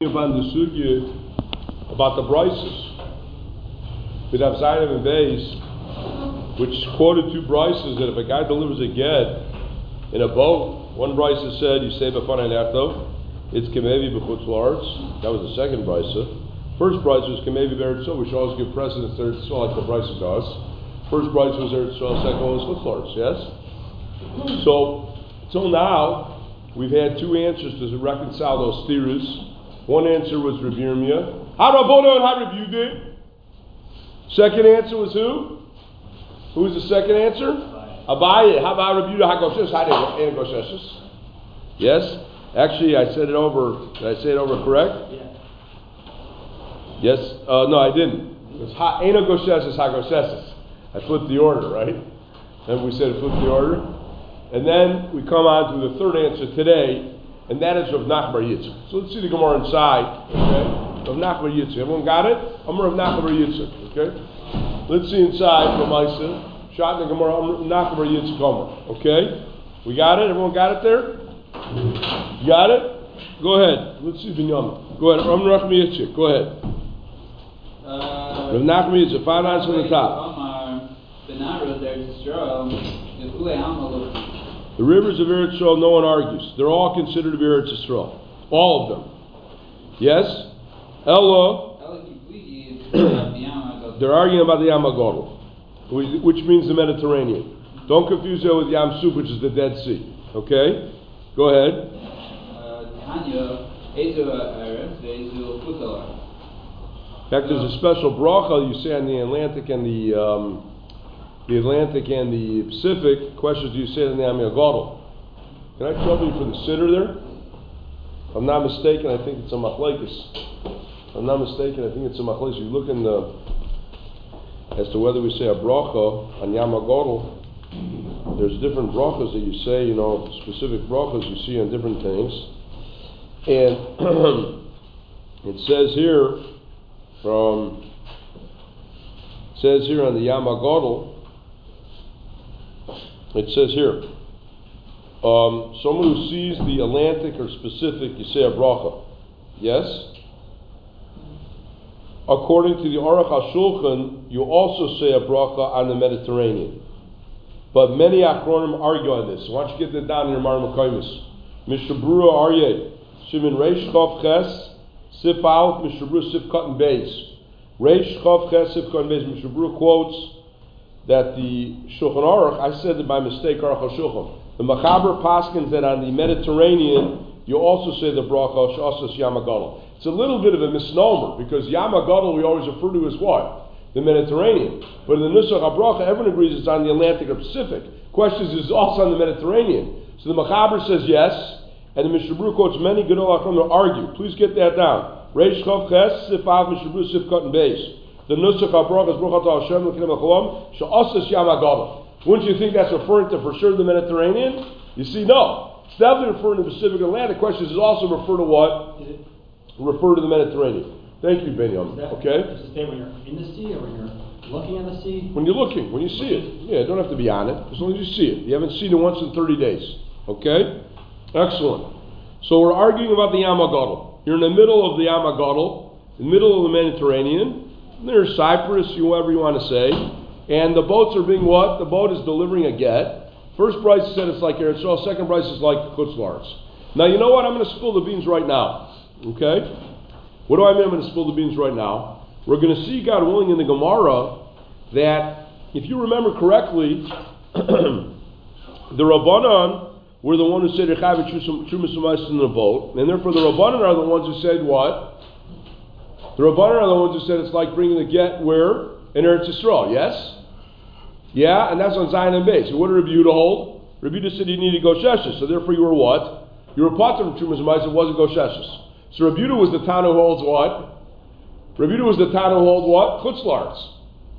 sugya about the brises. With Avzayim and Beis, which quoted two brises that if a guy delivers a get in a boat, one brisa said you say b'fanei nerto, it's kemevi b'chutz. That was the second brisa. First brisa was kemevi we should always give precedence to Eretz like the brisa does. First brisa was Eretz second one was chutz yes? So, till now, we've had two answers to reconcile those theories. One answer was Rav Yirmiyah. Harabona and Harab Second answer was who? Who was the second answer? Abaye. How about Rabbi Hagoshes? How Yes? Actually, I said it over. Did I say it over correct? Yeah. Yes? Uh, no, I didn't. It's Ena Goshesis, Hagoshesis. I flipped the order, right? And we said flip the order. And then we come on to the third answer today, and that is Rav Nachbar Yitzchak. So let's see the Gemara inside. Okay? Rav Nachbar Yitzchak. Everyone got it? I'm Rav Nachbar Yitzchak. Okay? Let's see inside from Isa. Shot in the Gemara. I'm Nachbar Yitzchak Okay? We got it? Everyone got it there? You got it? Go ahead. Let's see Binyamin. Go ahead. Rav Nachbar Yitzchak. Go ahead. Uh, Rav Nachbar Yitzchak. Five lines from the top. The rivers of Eretz Yisrael, no one argues. They're all considered to be Eretz Yisrael. All of them. Yes? Ella. they're arguing about the Yamagodl, which means the Mediterranean. Don't confuse that with Yam Suf, which is the Dead Sea. Okay? Go ahead. In fact, there's a special bracha you say on the Atlantic and the um, the Atlantic and the Pacific. Questions do you say in the Amiyagodl? Can I trouble you for the sitter there? If I'm not mistaken, I think it's a machlekes. If I'm not mistaken, I think it's a machlekes. You look in the as to whether we say a bracha on Yamagodl. There's different brachas that you say, you know, specific brachas you see on different things. And it says here from says here on the Yamagodl it says here, um, someone who sees the Atlantic or specific, you say a bracha. Yes? According to the Aruch HaShulchan, you also say a bracha on the Mediterranean. But many Achronim argue on this. Why don't you get that down in your Mar Mekaimis? Mishabura Aryeh, Shimon Reish Chav Ches, Sif Aleph, Mishabura Sif and Beis. Reish Chav Ches, Sif and Beis. Mishabura quotes, that the Shulchan Aruch, I said it by mistake, Aruch HaShulchan. The Machaber Paskins that on the Mediterranean, you also say the bracha Shasas Yamagadol. It's a little bit of a misnomer because Yamagadol we always refer to as what? The Mediterranean. But in the Nusach HaBracha, everyone agrees it's on the Atlantic or Pacific. Question is is also on the Mediterranean. So the Machaber says yes, and the Mishabru quotes many Gedol Achron to argue. Please get that down. Reish Chav Ches, Sifav Mishabru Sifkat and Beis the Nusach HaBrach is Hashem L'kinim HaCholom Sha'asas Yam Wouldn't you think that's referring to for sure the Mediterranean? You see, no. It's definitely referring to the Pacific Atlantic. The question is also refer to what? Refer to the Mediterranean. Thank you, Benyon. Okay? Does it say when you're in the sea or when you're looking at the sea? When you're looking, when you see it. Yeah, don't have to be on it. As long as you see it. You haven't seen it once in 30 days. Okay? Excellent. So we're arguing about the Yamagodl. You're in the middle of the Yamagodl, in the middle of the Mediterranean. There's Cyprus, whoever you want to say. And the boats are being what? The boat is delivering a get. First price said it's like Eretz Second price is like Chutz Now you know what? I'm going to spill the beans right now. Okay? What do I mean I'm going to spill the beans right now? We're going to see, God willing, in the Gemara that, if you remember correctly, the Rabbanon were the ones who said Rechav Trumas in the boat, and therefore the Rabbanon are the ones who said what? The Rabbanan are the ones who said it's like bringing the get where? In Eretz Yisrael, yes? Yeah, and that's on Zion and base. What did Yehuda hold? Yehuda said you needed Gosheshes, so therefore you were what? You were part of Trumas and it wasn't Gosheshes. So Rabbi Yehuda was the town who holds what? Yehuda was the town who holds what? Chutzlars.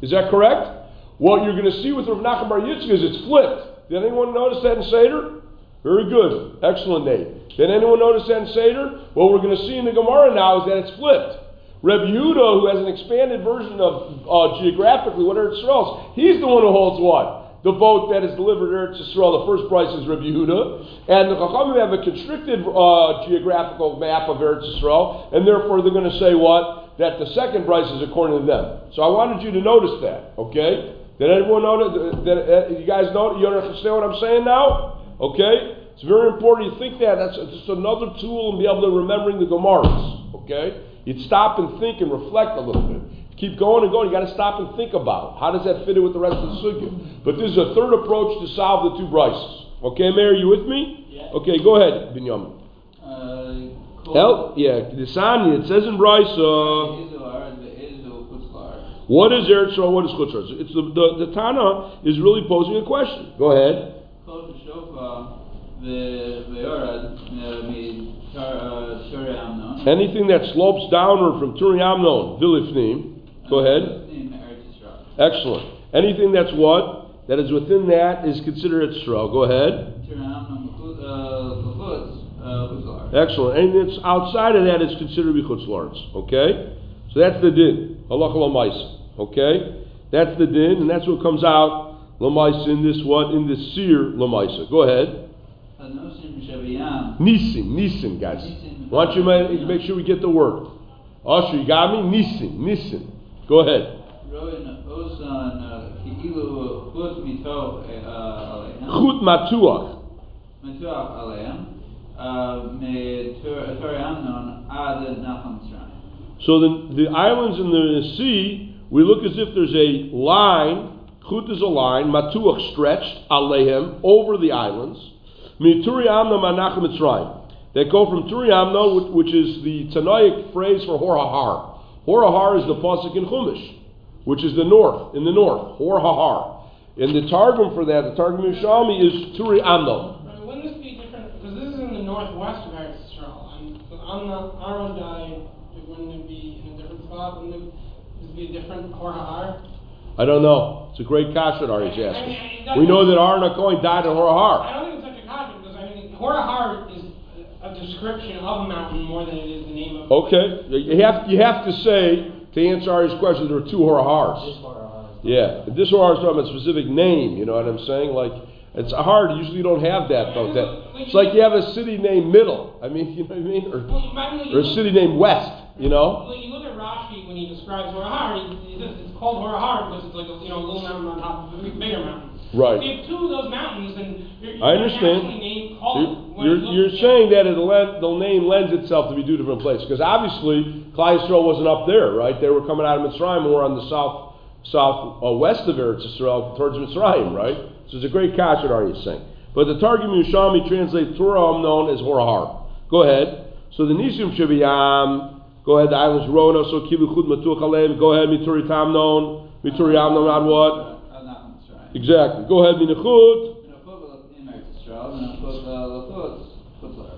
Is that correct? What you're going to see with Rav Nachman Bar Yitzchak is it's flipped. Did anyone notice that in Seder? Very good. Excellent, Nate. Did anyone notice that in Seder? What we're going to see in the Gemara now is that it's flipped. Reb Yehuda, who has an expanded version of uh, geographically what Eretz Yisrael he's the one who holds what? the vote that is delivered Eretz Yisrael, the first price is Rabbi Yehuda, and the Chachamim have a constricted uh, geographical map of Eretz Yisrael, and therefore they're going to say what? That the second price is according to them. So I wanted you to notice that, okay? Did everyone notice? That, uh, you guys know? You understand what I'm saying now? Okay? It's very important you think that. That's just another tool and be able to remembering the Gemaras. Okay? You'd stop and think and reflect a little bit. Keep going and going. You got to stop and think about it. how does that fit in with the rest of the sugya. But this is a third approach to solve the two brises. Okay, Mayor, you with me? Yeah. Okay, go ahead, Binyamin. Uh, Help? Yeah, the Sanya. It says in Bryce. Uh, what is Eretz Yisrael? What is Chutz It's the, the the Tana is really posing a question. Go ahead. Anything that slopes downward from Turi Amnon, Vilifnim. Go ahead. Excellent. Anything that's what? That is within that is considered Etzra. Go ahead. Excellent. Anything that's outside of that is considered Bichutz Lawrence. Okay? So that's the din. Allah Okay? That's the din, and that's what comes out Lamaisa in this what? In this seer Lamaisa. Go ahead. Nisim, Nisim, guys. Why don't you make, sure we get the word? Usher, you got me? Nisim, Nisim. Go ahead. Chut matuach. So the, the islands in the sea, we look as if there's a line, chut is a line, matuach stretched, alehem, over the islands. Mituri amna manach mitzrayim. That go from Turi Amna, which is the Tanaic phrase for Horahar. Horahar is the pasuk in Chumash, which is the north, in the north. Horahar. And the targum for that, the targum Yerushalmi, is Turi Amna. Wouldn't this be different? Because this is in the northwest of Eretz Yisrael. And so Amna, Aron wouldn't it be in a different spot? Wouldn't it this be a different Horahar? I don't know. It's a great kasha that Ari's asking. we know that Aaron Cohen died in Horahar. I don't think it's such a kasha because I Horahar is a description of a mountain more than it is the name of. Okay, you have you have to say to answer Ari's question. There are two Horahars. Yeah, this Horahar is from a specific name. You know what I'm saying? Like it's a hard. Usually you don't have that though. That it's like you have a city named Middle. I mean, you know what I mean, or, or a city named West. You know. Well, you look at Rashi when he describes Horahar. He, he says it's called Horahar because it's like a you know a little mountain on top of a bigger mountain. Right. If two of those mountains, then you're, you're I understand. Name, you're, you're, you're saying that the name lends itself to be two different places because obviously Yisrael wasn't up there, right? They were coming out of Mitzrayim, more on the south south uh, west of Eretz Yisrael towards Mitzrayim, right? So it's a great kasher, are you saying? But the Targum Yerushalmi translates Torah known as Horahar. Go ahead. So the Nisim Shabiyam. Go ahead. The islands Rona. So Kibuchud Matuch Alem. Go ahead. Mituri Tamnon. Mituri Amnon. Not what? Exactly. Go ahead, Minachut.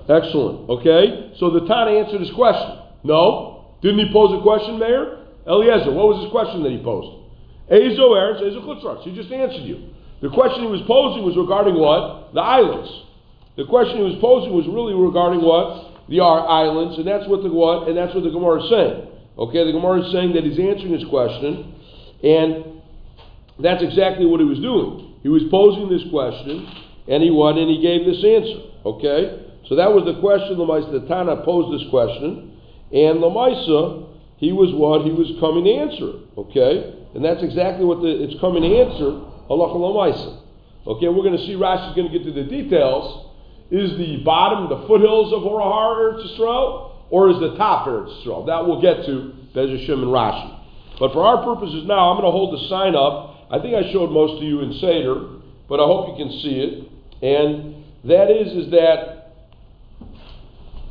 Excellent. Okay? So the Tana answered his question. No? Didn't he pose a question, Mayor? Eliezer, what was his question that he posed? Ezo Eretz, Ezo Chutzrats. He just answered you. The question he was posing was regarding what? The islands. The question he was posing was really regarding what? The islands, and that's what the what? And that's what the Gemara is saying. Okay, the Gemara is saying that he's answering his question, and that's exactly what he was doing. He was posing this question, and he what? And he gave this answer. Okay? So that was the question, Lamaisa. The Tana posed this question, and Lamaisa, uh, he was what? He was coming to answer. Okay? And that's exactly what the, it's coming to answer, Halacha Lamaisa. Okay, we're going to see Rashi's going to get to the details. Is the bottom, the foothills of Horahar Eretz Yisrael, or is the top Eretz Yisrael? That we'll get to, Bez and Rashi. But for our purposes now, I'm going to hold the sign up I think I showed most of you in Seder, but I hope you can see it. And that is, is that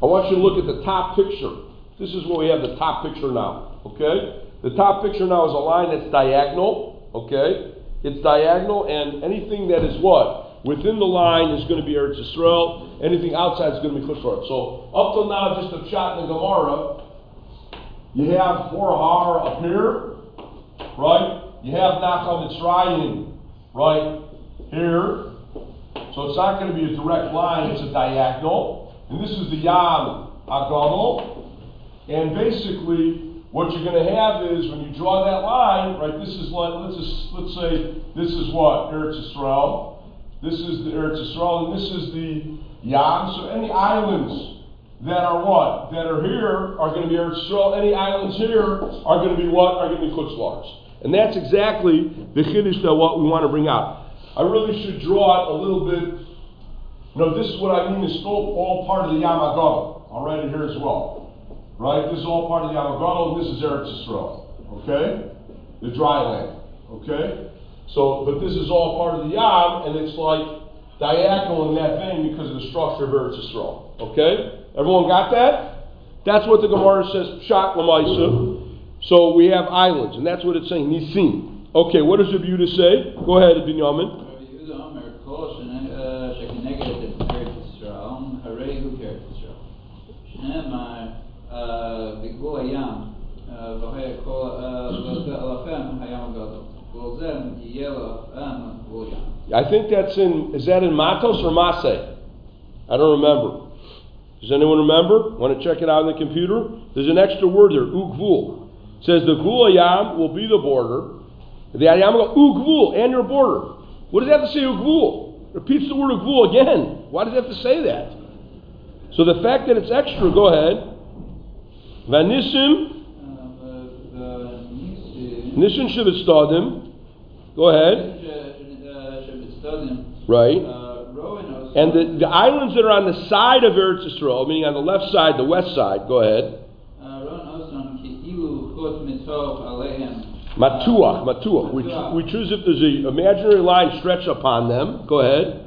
I want you to look at the top picture. This is where we have the top picture now. Okay? The top picture now is a line that's diagonal. Okay? It's diagonal, and anything that is what? Within the line is going to be Eretz Yisrael. Anything outside is going to be Chutzpah. So up till now, just a shot in the Gemara, you have four Horahar up here, right? You have Nachal Mitzrayim right here. So it's not going to be a direct line, it's a diagonal. And this is the Yam Agadol. And basically, what you're going to have is when you draw that line, right? This is like let's just, let's say this is what Eretz Yisrael. This is the Eretz Yisrael, and this is the Yam. So any islands that are what that are here are going to be Eretz Yisrael. Any islands here are going to be what are going to be Chutz La'aretz. And that's exactly the chiddush that what we want to bring out. I really should draw it a little bit. You know, this is what I mean It's all part of the Yam HaGadol. I'll write it here as well. Right? This is all part of the Yam HaGadol, and this is Eretz Yisrael. Okay? The dry land. Okay? So, but this is all part of the Yam, and it's like diagonal in that vein because of the structure of Eretz Yisrael. Okay? Everyone got that? That's what the Gemara says, Pshat Lamaisa. So we have islands, and that's what it's saying, Nisim. Okay, what does the Buddha say? Go ahead, Binyamin. I think that's in, is that in Matos or Mase? I don't remember. Does anyone remember? Want to check it out on the computer? There's an extra word there, ugvul. It says the Gvul Yam will be the border. The Ayam will go, Ugvul, and your border. What does it have to say, Ugvul? Repeats the word Ugvul again. Why does it have to say that? So the fact that it's extra, go ahead. Vanisim. Nishin Shivitstadim. Go ahead. Right. And the, the islands that are on the side of Eretz Israel, meaning on the left side, the west side, go ahead. Matua, Matua. We, we choose if there's an imaginary line stretched upon them. Go ahead.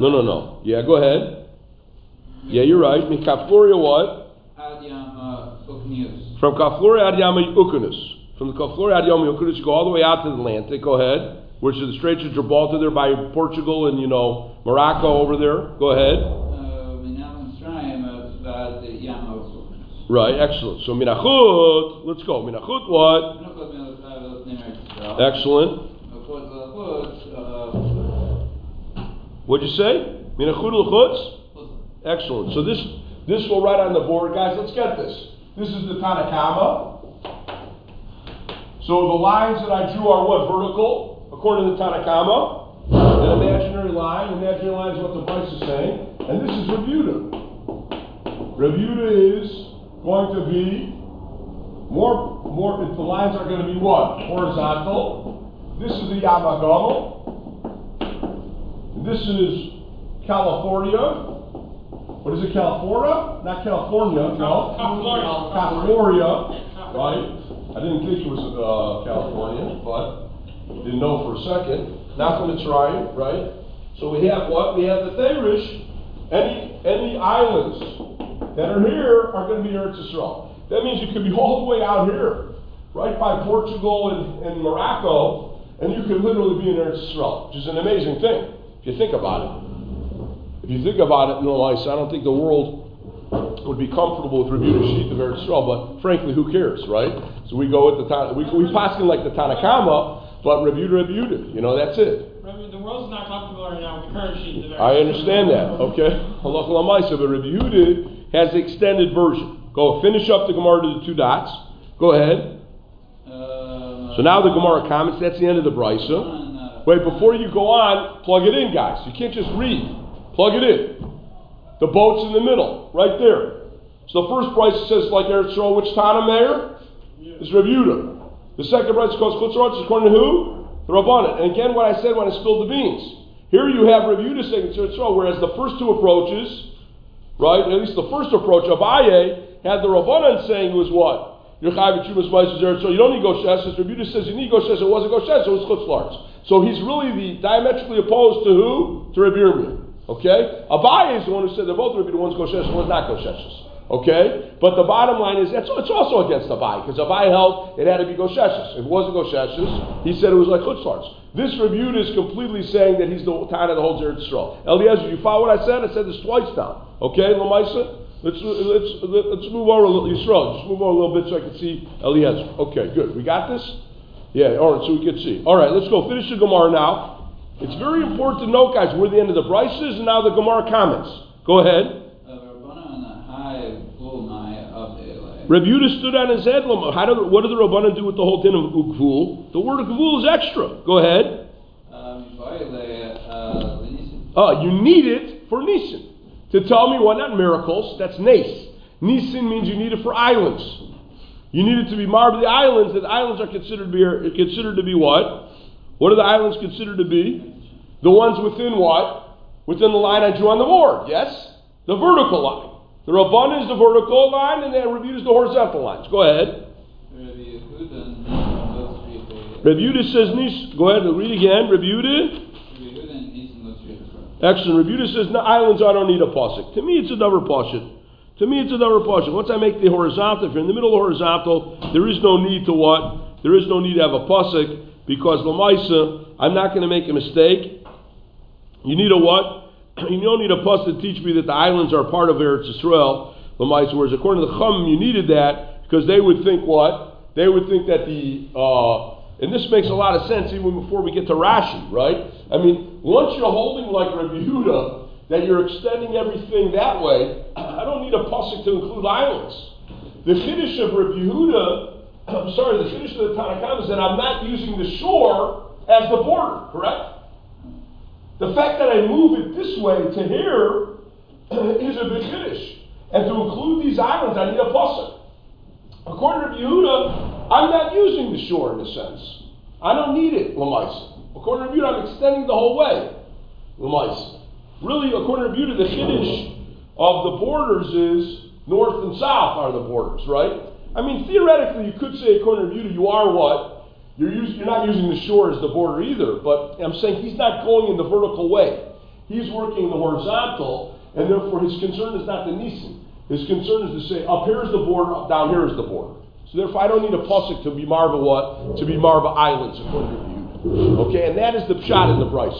No, no, no. Yeah, go ahead. Yeah, you're right. Mikafloria what? From Kafloria Adyama Ukunus. From the Kafloria Adiyami Ukunus, you go all the way out to the Atlantic. Go ahead. Which is the Straits of Gibraltar there by Portugal and, you know, Morocco over there. Go ahead. Right, excellent. So minachut, let's go. Minachut what? Excellent. What'd you say? Minachut luchutz. Excellent. So this this will write on the board, guys. Let's get this. This is the Tanakama. So the lines that I drew are what vertical, according to the Tanakama. An imaginary line. Imaginary line is what the price is saying, and this is rebuta. Rebuta is going to be more more. The lines are going to be what horizontal. This is the Yamagono. This is California. What is it, California? Not California, no. California. California, right? I didn't think it was uh, California, but didn't know for a second. Not going to try it, right? So we have what? We have the Therish. Any any islands that are here are going to be Eretz Yisrael. That means you could be all the way out here, right by Portugal and, and Morocco, and you could literally be in Eretz Yisrael, which is an amazing thing if you think about it. If you think about it, no I don't think the world would be comfortable with reviewing a sheet of Eretz Yisrael, but frankly, who cares, right? So we go with the Tan- we we posting like the Tanakama, but review to review you know, that's it. The world's not comfortable right now with the current sheet. I understand that, okay? Lamaisa, but Yehuda has the extended version. Go finish up the Gemara to the two dots. Go ahead. Uh, So now the Gemara comments. That's the end of the brisa. Wait, before you go on, plug it in, guys. You can't just read. Plug it in. The boat's in the middle, right there. So the first price says like Eretz Yisrael, which Tana Mayor? Is Rabbi Yehuda. The second price goes Chutzrot, is according to who? The Rabbanan. And again, what I said when I spilled the beans. Here you have Rabbi Yehuda saying it's Eretz Yisrael, whereas the first two approaches, right, at least the first approach, Abaye, had the Rabbanan saying was what? You're chayav b'tshuvas ma'aser Yisrael. You don't need Goshes. Yehuda says you need Goshes. It wasn't Goshes. It was Chutzlars. So he's really the diametrically opposed to who? To Rabbi Yirmiyah. Okay? Abaye is the one who said they're both Rabbi Yehuda. One's Goshes, and one's not Goshes. Okay? But the bottom line is that's it's also against Abaye, because Abaye held it had to be Gosheshes. If it wasn't Gosheshes, he said it was like Chutzlars. This reviewed is completely saying that he's the Tana that holds Eretz Yisrael. Eliezer, you follow what I said? I said this twice now. Okay, Lamaisa? Let's, let's, let's move over a little, Yisrael, just move over a little bit so I can see Eliezer. Okay, good. We got this? Yeah, all right, so we can see. All right, let's go finish the Gemara now. It's very important to note, guys, we're the end of the brises and now the Gemara comments. Go ahead. Rabbanan high bull nigh of the Reb Yehuda stood his head. Lama- How do, what do the Rabbanan do with the whole din of Gvul? The word Gvul is extra. Go ahead. Uh, you need it for Nisan. To tell me what, not miracles, that's Nace. Nisan means you need it for islands. You need it to be marred the islands, the islands are considered to be, considered to be what? What are the islands considered to be? The ones within what? Within the line I drew on the board, yes? The vertical line. The Rabban is the vertical line, and then review is the horizontal lines. Go ahead. Rabbi Yehuda, Nisan, those three, they- Reb Yehuda says, Nis, go ahead and read again. Reb Yehuda. Rabbi Yehuda and Nisan, those three, as well. Excellent. Reb Yehuda says, no, islands, I don't need a pasuk. To me, it's a double pasuk. To me, it's a double pasuk. Once I make the horizontal, if you're in the middle of the horizontal, there is no need to what? There is no need to have a pasuk because lamaisa, I'm not going to make a mistake. You need a what? You don't need a pasuk to teach me that the islands are part of Eretz Yisrael. Lamaisa, whereas according to the Chum, you needed that because they would think what? They would think that the uh, and this makes a lot of sense even before we get to Rashi, right? I mean, once you're holding like Rabbi that you're extending everything that way, I don't need a pasuk to include islands. The Chiddush of Rabbi I'm sorry, the Chiddush of the Tanakhama is that I'm not using the shore as the border, correct? The fact that I move it this way to here is a big Chiddush. And to include these islands, I need a pasuk. According to Yehuda, I'm not using the shore in a sense. I don't need it, Lamaisa. According to Yehuda, I'm extending the whole way, Lamaisa. Really, according to Yehuda, the Chiddush of the borders is north and south are the borders, right? I mean, theoretically, you could say, according to Yehuda, you are what? You're, us- you're not using the shore as the border either, but I'm saying he's not going in the vertical way. He's working the horizontal, and therefore his concern is not the Nisan. His concern is to say, up here is the border, up down here is the border. So therefore, I don't need a pasuk to be marva what? To be marva islands, according to Yehuda. Okay, and that is the shot in the Bryce.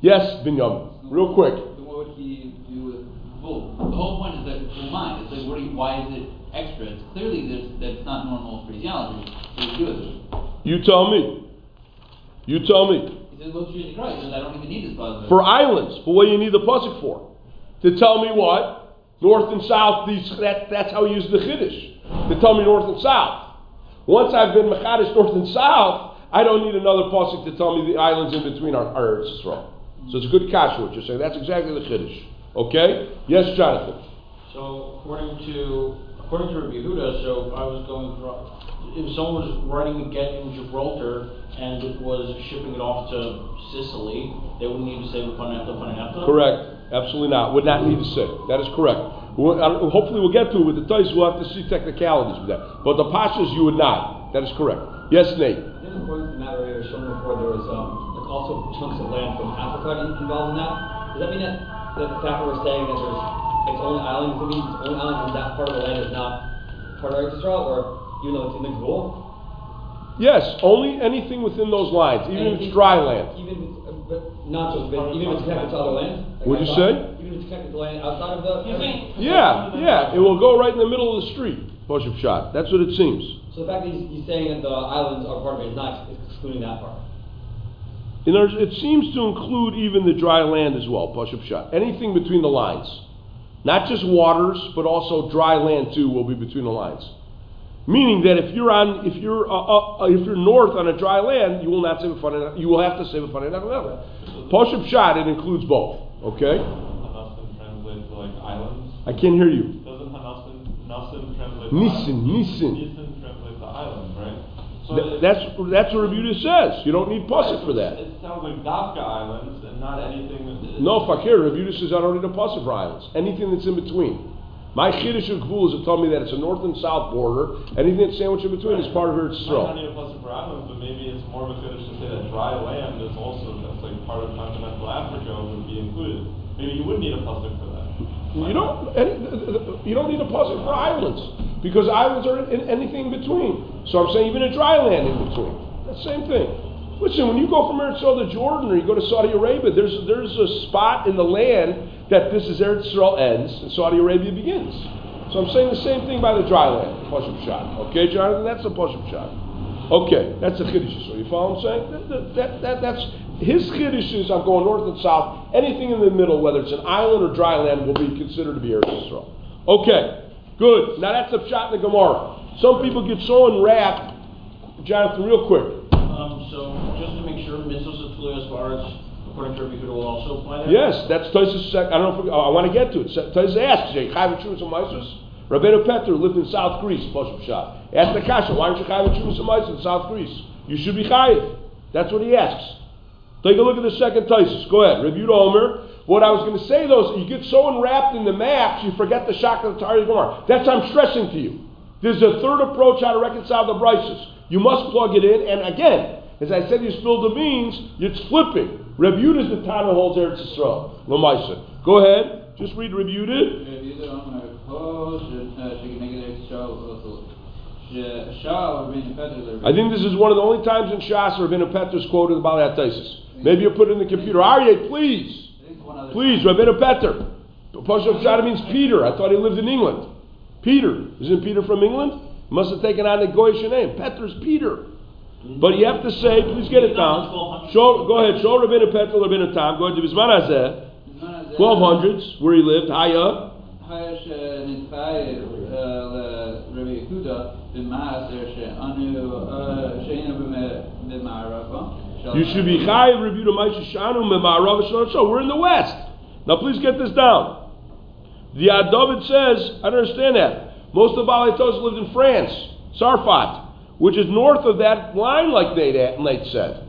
Yes, Binyamin. Real quick. What would he do with The whole point is that it's mine. It's like, you, why is it extra? It's clearly there's, that's not normal phraseology. What do you do it? You tell me. You tell me. He says, look, Jesus Christ, says, I don't even need this positive. For islands, but what do you need the pasuk for? To tell me what? North and south, these, that, that's how you use the chiddush. To tell me north and south. Once I've been mechadish north and south, I don't need another pasuk to tell me the islands in between are, are Eretz Yisrael. So it's a good kasha what you're saying. That's exactly the chiddush. Okay? Yes, Jonathan. So according to according to Rabbi Yehuda, so I was going from if someone was writing a get in Gibraltar and it was shipping it off to Sicily, they wouldn't need to say Panetta Panetta. Correct. Absolutely not. Would not need to say. That is correct. We'll, hopefully, we'll get to it with the Tais. We'll have to see technicalities with that. But the Pashas, you would not. That is correct. Yes, Nate. I think according to the narrator shown before, there was um, like also chunks of land from Africa involved in that. Does that mean that, that the fact that we're saying that there's it's only islands, it means it's only islands and that part of the land is not part of Eretz Yisrael, or even though it's in the Gvul? Yes, only anything within those lines, even if it's dry land. Even if it's, uh, but not just, but even if it's connected to other land? Like What'd you outside? say? Even if it's connected to land outside of the. You think? Yeah, yeah. It will go right in the middle of the street. Push up shot. That's what it seems. So the fact that he's, he's saying that the islands are part of it is not excluding that part. In other, it seems to include even the dry land as well. Push up shot. Anything between the lines, not just waters, but also dry land too, will be between the lines. Meaning that if you're on, if you're uh, uh, if you're north on a dry land, you will not save a fun. You will have to save a fun. Push up shot. It includes both. Okay. I can't hear you. Doesn't Nassin translate Nissen? Nissen. Nissen translates to islands, right? So Th- that's that's what Rebuta says. You don't need pasuk for that. It sounds like Dafka islands and not anything. that- No, fakir. Rebuta says I don't need a pasuk for islands. Anything that's in between. My chiddush of gvul is to tell me that it's a north and south border. Anything that's sandwiched in between is part of Eretz not Yisrael. need a plus for islands, but maybe it's more of a finish to say that dry land is also, that's like part of continental Africa would be included. Maybe you wouldn't need a plus for that. You don't. Any, you don't need a pasuk for islands because islands are in, in anything in between. So I'm saying even a dry land in between. That's the same thing. Listen, when you go from Eretz to Jordan or you go to Saudi Arabia, there's there's a spot in the land that this is Eretz Yisrael ends and Saudi Arabia begins. So I'm saying the same thing by the dry land, push-up shot. Okay, Jonathan, that's a push-up shot. Okay, that's the chiddush. So you follow what I'm saying? That, that, that, that, that's his chiddush is I'm going north and south. Anything in the middle, whether it's an island or dry land, will be considered to be Eretz Yisrael. Okay, Good. Now that's a shot in the Gemara. Some people get so enwrapped, Jonathan, real quick. Um, so, just to make sure, mitzvahs of Tulu as according to Rabbi Yehuda, will also apply there? Yes, that's Tosis. I don't know I want to get to it. Tosis asks, "Jay, Chayv Trumas and Maisus?" Rabbeinu Petr lived in South Greece. Pashup shot. Ask the Kasha, "Why aren't you Chayv Trumas and Maisus in South Greece? You should be Chayiv." That's what he asks. Take a look at the second Tosis. Go ahead. Review to Omer. What I was going to say though is you get so enwrapped in the maps, you forget the shock of the Tari Gemara. That's what I'm stressing to you. There's a third approach how to reconcile the brises. You must plug it in, and again, as I said, you spill the beans, you're flipping. Reb Yud is the Tana holds Eretz Yisrael. Lamaisa. Go ahead. Just read Reb Yud I think this is one of the only times in Shas Rabbeinu Petter is quoted about that thesis. Maybe you put it in the computer. Aryeh, please. Please, Rabbeinu Petter. Pashup Shada means Peter. I thought he lived in England. Peter. Isn't Peter from England? Must have taken on the Goyish name. Petter is Peter. But you have to say, please get it down. Show, go ahead, show Rabbeinu Petrel, Rabbeinu Tam, go ahead to Bisman Hazeh, 1200s, where he lived, Haya. You should be chayiv Rabbi Yudah Shanu Memarav So we're in the West. Now please get this down. The Adavid says, I don't understand that. Most of Balatos lived in France, Sarfat which is north of that line, like Nate, Nate said.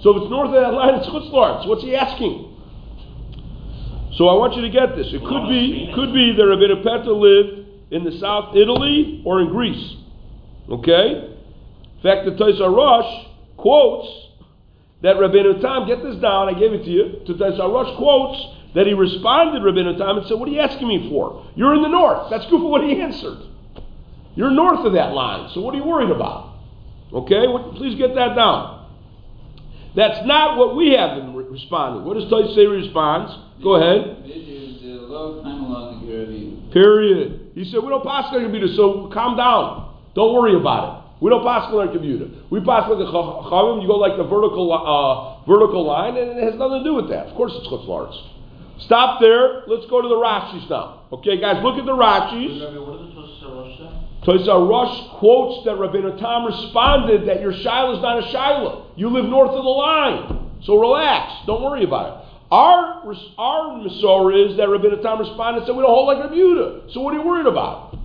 So if it's north of that line, it's Chutz La'aretz. What's he asking? So I want you to get this. It could be it could be that Rabbi Peta lived in the South Italy or in Greece. Okay? In fact, the Toys Rosh quotes that Rabbeinu Tam, get this down, I gave it to you, to Toys Rosh quotes that he responded Rabbeinu Tam and said, What are you asking me for? You're in the north. That's good for what he answered. You're north of that line, so what are you worried about? Okay? Please get that down. That's not what we have been re- responding. What does Toys say responds? Go ahead. Period. He said, we don't pass on computer, so calm down. Don't worry about it. We don't pass on our computer. We pass like a chavim, you go like the vertical, uh, vertical line, and it has nothing to do with that. Of course it's chutz la'aretz. Stop there. Let's go to the Rashis now. Okay, guys, look at the Rashis. Rabbi, what did the Tosas Rosh say? Tosa Rush quotes that Rabbeinu Tam responded that your Shiloh is not a Shiloh. You live north of the line. So relax. Don't worry about it. Our, our Masorah is that Rabbeinu Tam responded and said, we don't hold like Rabbi Yehuda. So what are you worried about?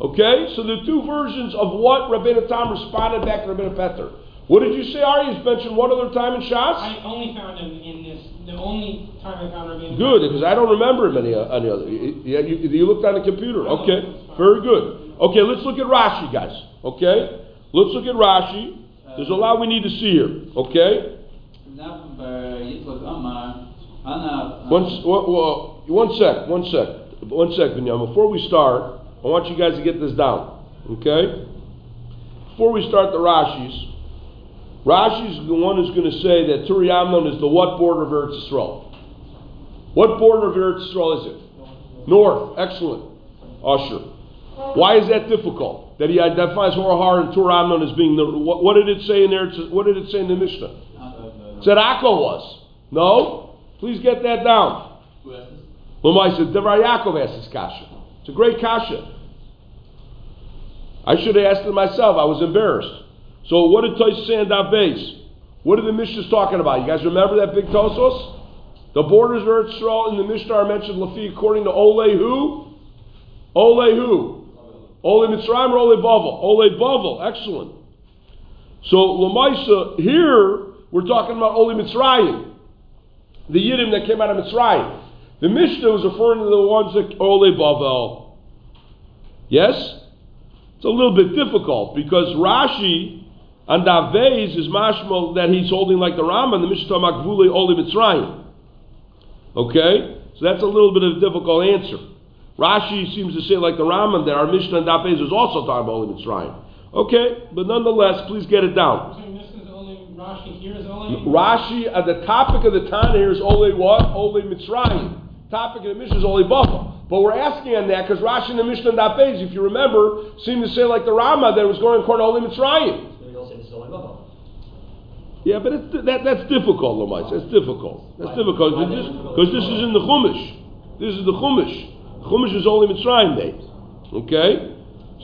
Okay? So the two versions of what Rabbeinu Tam responded back to Rabbeinu Petter. What did you say, Ari? You mentioned one other time in Shas? I only found him in this, the only time I found Rabbeinu. Good, because I don't remember him any, any other. Yeah, you, you looked on the computer. Oh, okay, very good. Okay, let's look at Rashi, guys. Okay, let's look at Rashi. There's a lot we need to see here. Okay, one, one, sec, one sec, one sec, Binyam. Before we start, I want you guys to get this down. Okay, before we start the Rashi's, Rashi's the one who's going to say that Turi Amnon is the what border of Eretz Yisrael? What border of Eretz Yisrael is it? North. Excellent. Usher. Why is that difficult? That he identifies Horahar and Tur Amnon as being the. What, what did it say in there? What did it say in the Mishnah? It said Akko was. No? Please get that down. Lamai said, Devar Yaakov asked this kasha. It's a great kasha. I should have asked it myself. I was embarrassed. So what did Tosis say in that base? What are the Mishnahs talking about? You guys remember that big Tosos? The borders of Eretz Yisrael in the Mishnah are mentioned Lafi according to Ole who? Ole who? Ole Mitzrayim or Ole Bavel? Ole Bavel. Excellent. So Lamaisa, here we're talking about Ole Mitzrayim. The Yiddim that came out of Mitzrayim. The Mishnah was referring to the ones that Ole Bavel. Yes? It's a little bit difficult because Rashi on Davez is mashmal that he's holding like the Rambam, the Mishnah about Ole Mitzrayim. Okay? So that's a little bit of a difficult answer. Rashi seems to say like the Rambam that our Mishnah on Davez is also talking about Ole Mitzrayim. Okay, but nonetheless, please get it down. I'm saying this is only Rashi here is only. Rashi, uh, the topic of the Tana here is Ole what? Ole Mitzrayim. Topic of the Mishnah is Ole Bava. But we're asking on that because Rashi and the Mishnah and Dapez, if you remember, seem to say like the Rama that was going according to Ole Mitzrayim. Maybe they'll say this is only Bava. Yeah, but it's, that, that's difficult, Lomais. That's difficult. That's difficult because this, this is in the Chumash. This is the Chumash. Chumash is only Mitzrayim day. Okay?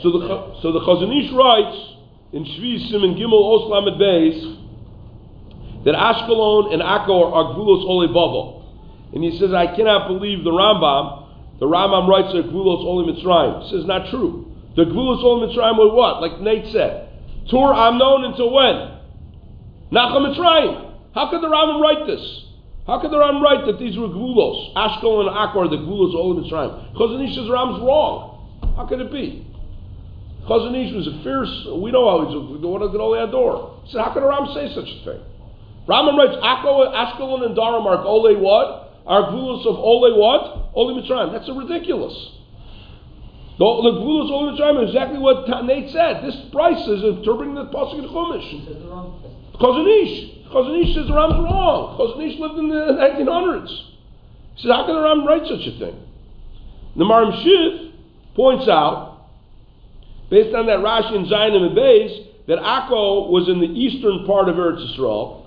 So the so the Chazon Ish writes in Shvi Simon Gimel Os Lamed Beis that Ashkelon and Akko are Gvulos Ole Bavel. And he says, I cannot believe the Rambam. The Rambam writes that Gvulos Ole Mitzrayim. He says, not true. The Gvulos Ole Mitzrayim were what? Like Nate said. Tur Amnon until when? Nachal Mitzrayim. How could the Rambam write this? How could the Ram write that these were Gvulos? Ashkelon and Akko are the Gvulos Ole Mitzrayim. Chazon Ish says the Rambam's wrong. How could it be? Chazon Ish was a fierce, we know how he's a, one of the Gedolei Ador. He said, how could a Ram say such a thing? Rambam writes, Ashkelon and Daram are Ole what? Are Gvulos of Ole what? Ole Mitzrayim. That's a ridiculous. The, the Gvulos Ole Mitzrayim is exactly what Nate said. This price is interpreting the Pasuk in the Chumash. The. Chazon Ish. Chazon Ish says the Ram's wrong. Chazon Ish lived in the 1900s. He says, how can the Ram write such a thing? The Marim Shiv points out, based on that Rashi and Zionim and Beis, that Akko was in the eastern part of Eretz Yisrael,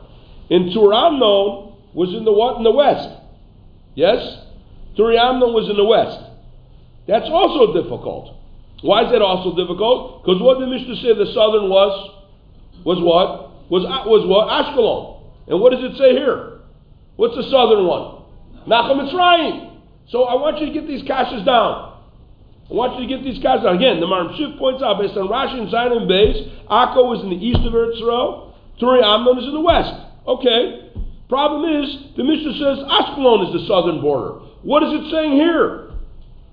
and Turamnon was in the what? In the west. Yes? Turamnon was in the west. That's also difficult. Why is that also difficult? Because what did the Mishnah say the southern was? Was what? Was, uh, was what? Ashkelon. And what does it say here? What's the southern one? Nachum Mitzrayim. So I want you to get these kashas down. I want you to get these kashas down. Again, the Maram Shif points out, based on Rashi and Zion and Beis, Akko is in the east of Eretz Yisrael, Turi Amnon is in the west. Okay. Problem is, the Mishnah says Ashkelon is the southern border. What is it saying here?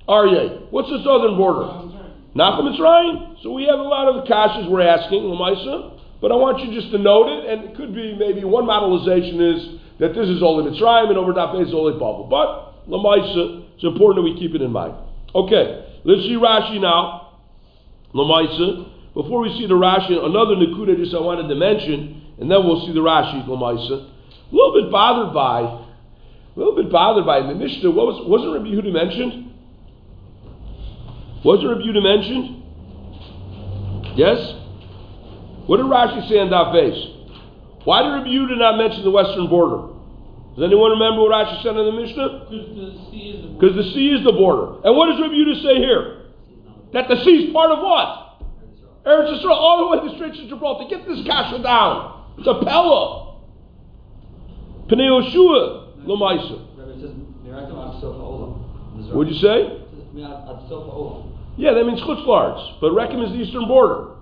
Aryeh. What's the southern border? Nachum Mitzrayim. So we have a lot of kashas we're asking, Lamaisa, but I want you just to note it, and it could be maybe one modelization is that this is only Mitzrayim and over Daf is only Bubble. But Lamaisa, it's important that we keep it in mind. Okay, let's see Rashi now. Lamaisa. Before we see the Rashi, another Nakuda just I wanted to mention, and then we'll see the Rashi, Lamaisa. A little bit bothered by, a little bit bothered by the Mishnah. What was wasn't Rabbi Yehuda mentioned? Wasn't Rabbi Yehuda mentioned? Yes? What did Rashi say on that base? Why did Rabbi Yehuda not mention the western border? Does anyone remember what Rashi said in the Mishnah? Because the sea is the sea is the border. And what does Rabbi Yehuda say here? That the sea is part of what? Eretz Yisrael, all the way to the Straits of Gibraltar. Get this kasha down. It's a Pella. Pnei Yoshua, Lamaisa. Rabbi, it says, Mirakim ad sofa olam. What'd you say? It says, ad sofa olam. Yeah, that means chutzlards. But Rechem is the eastern border.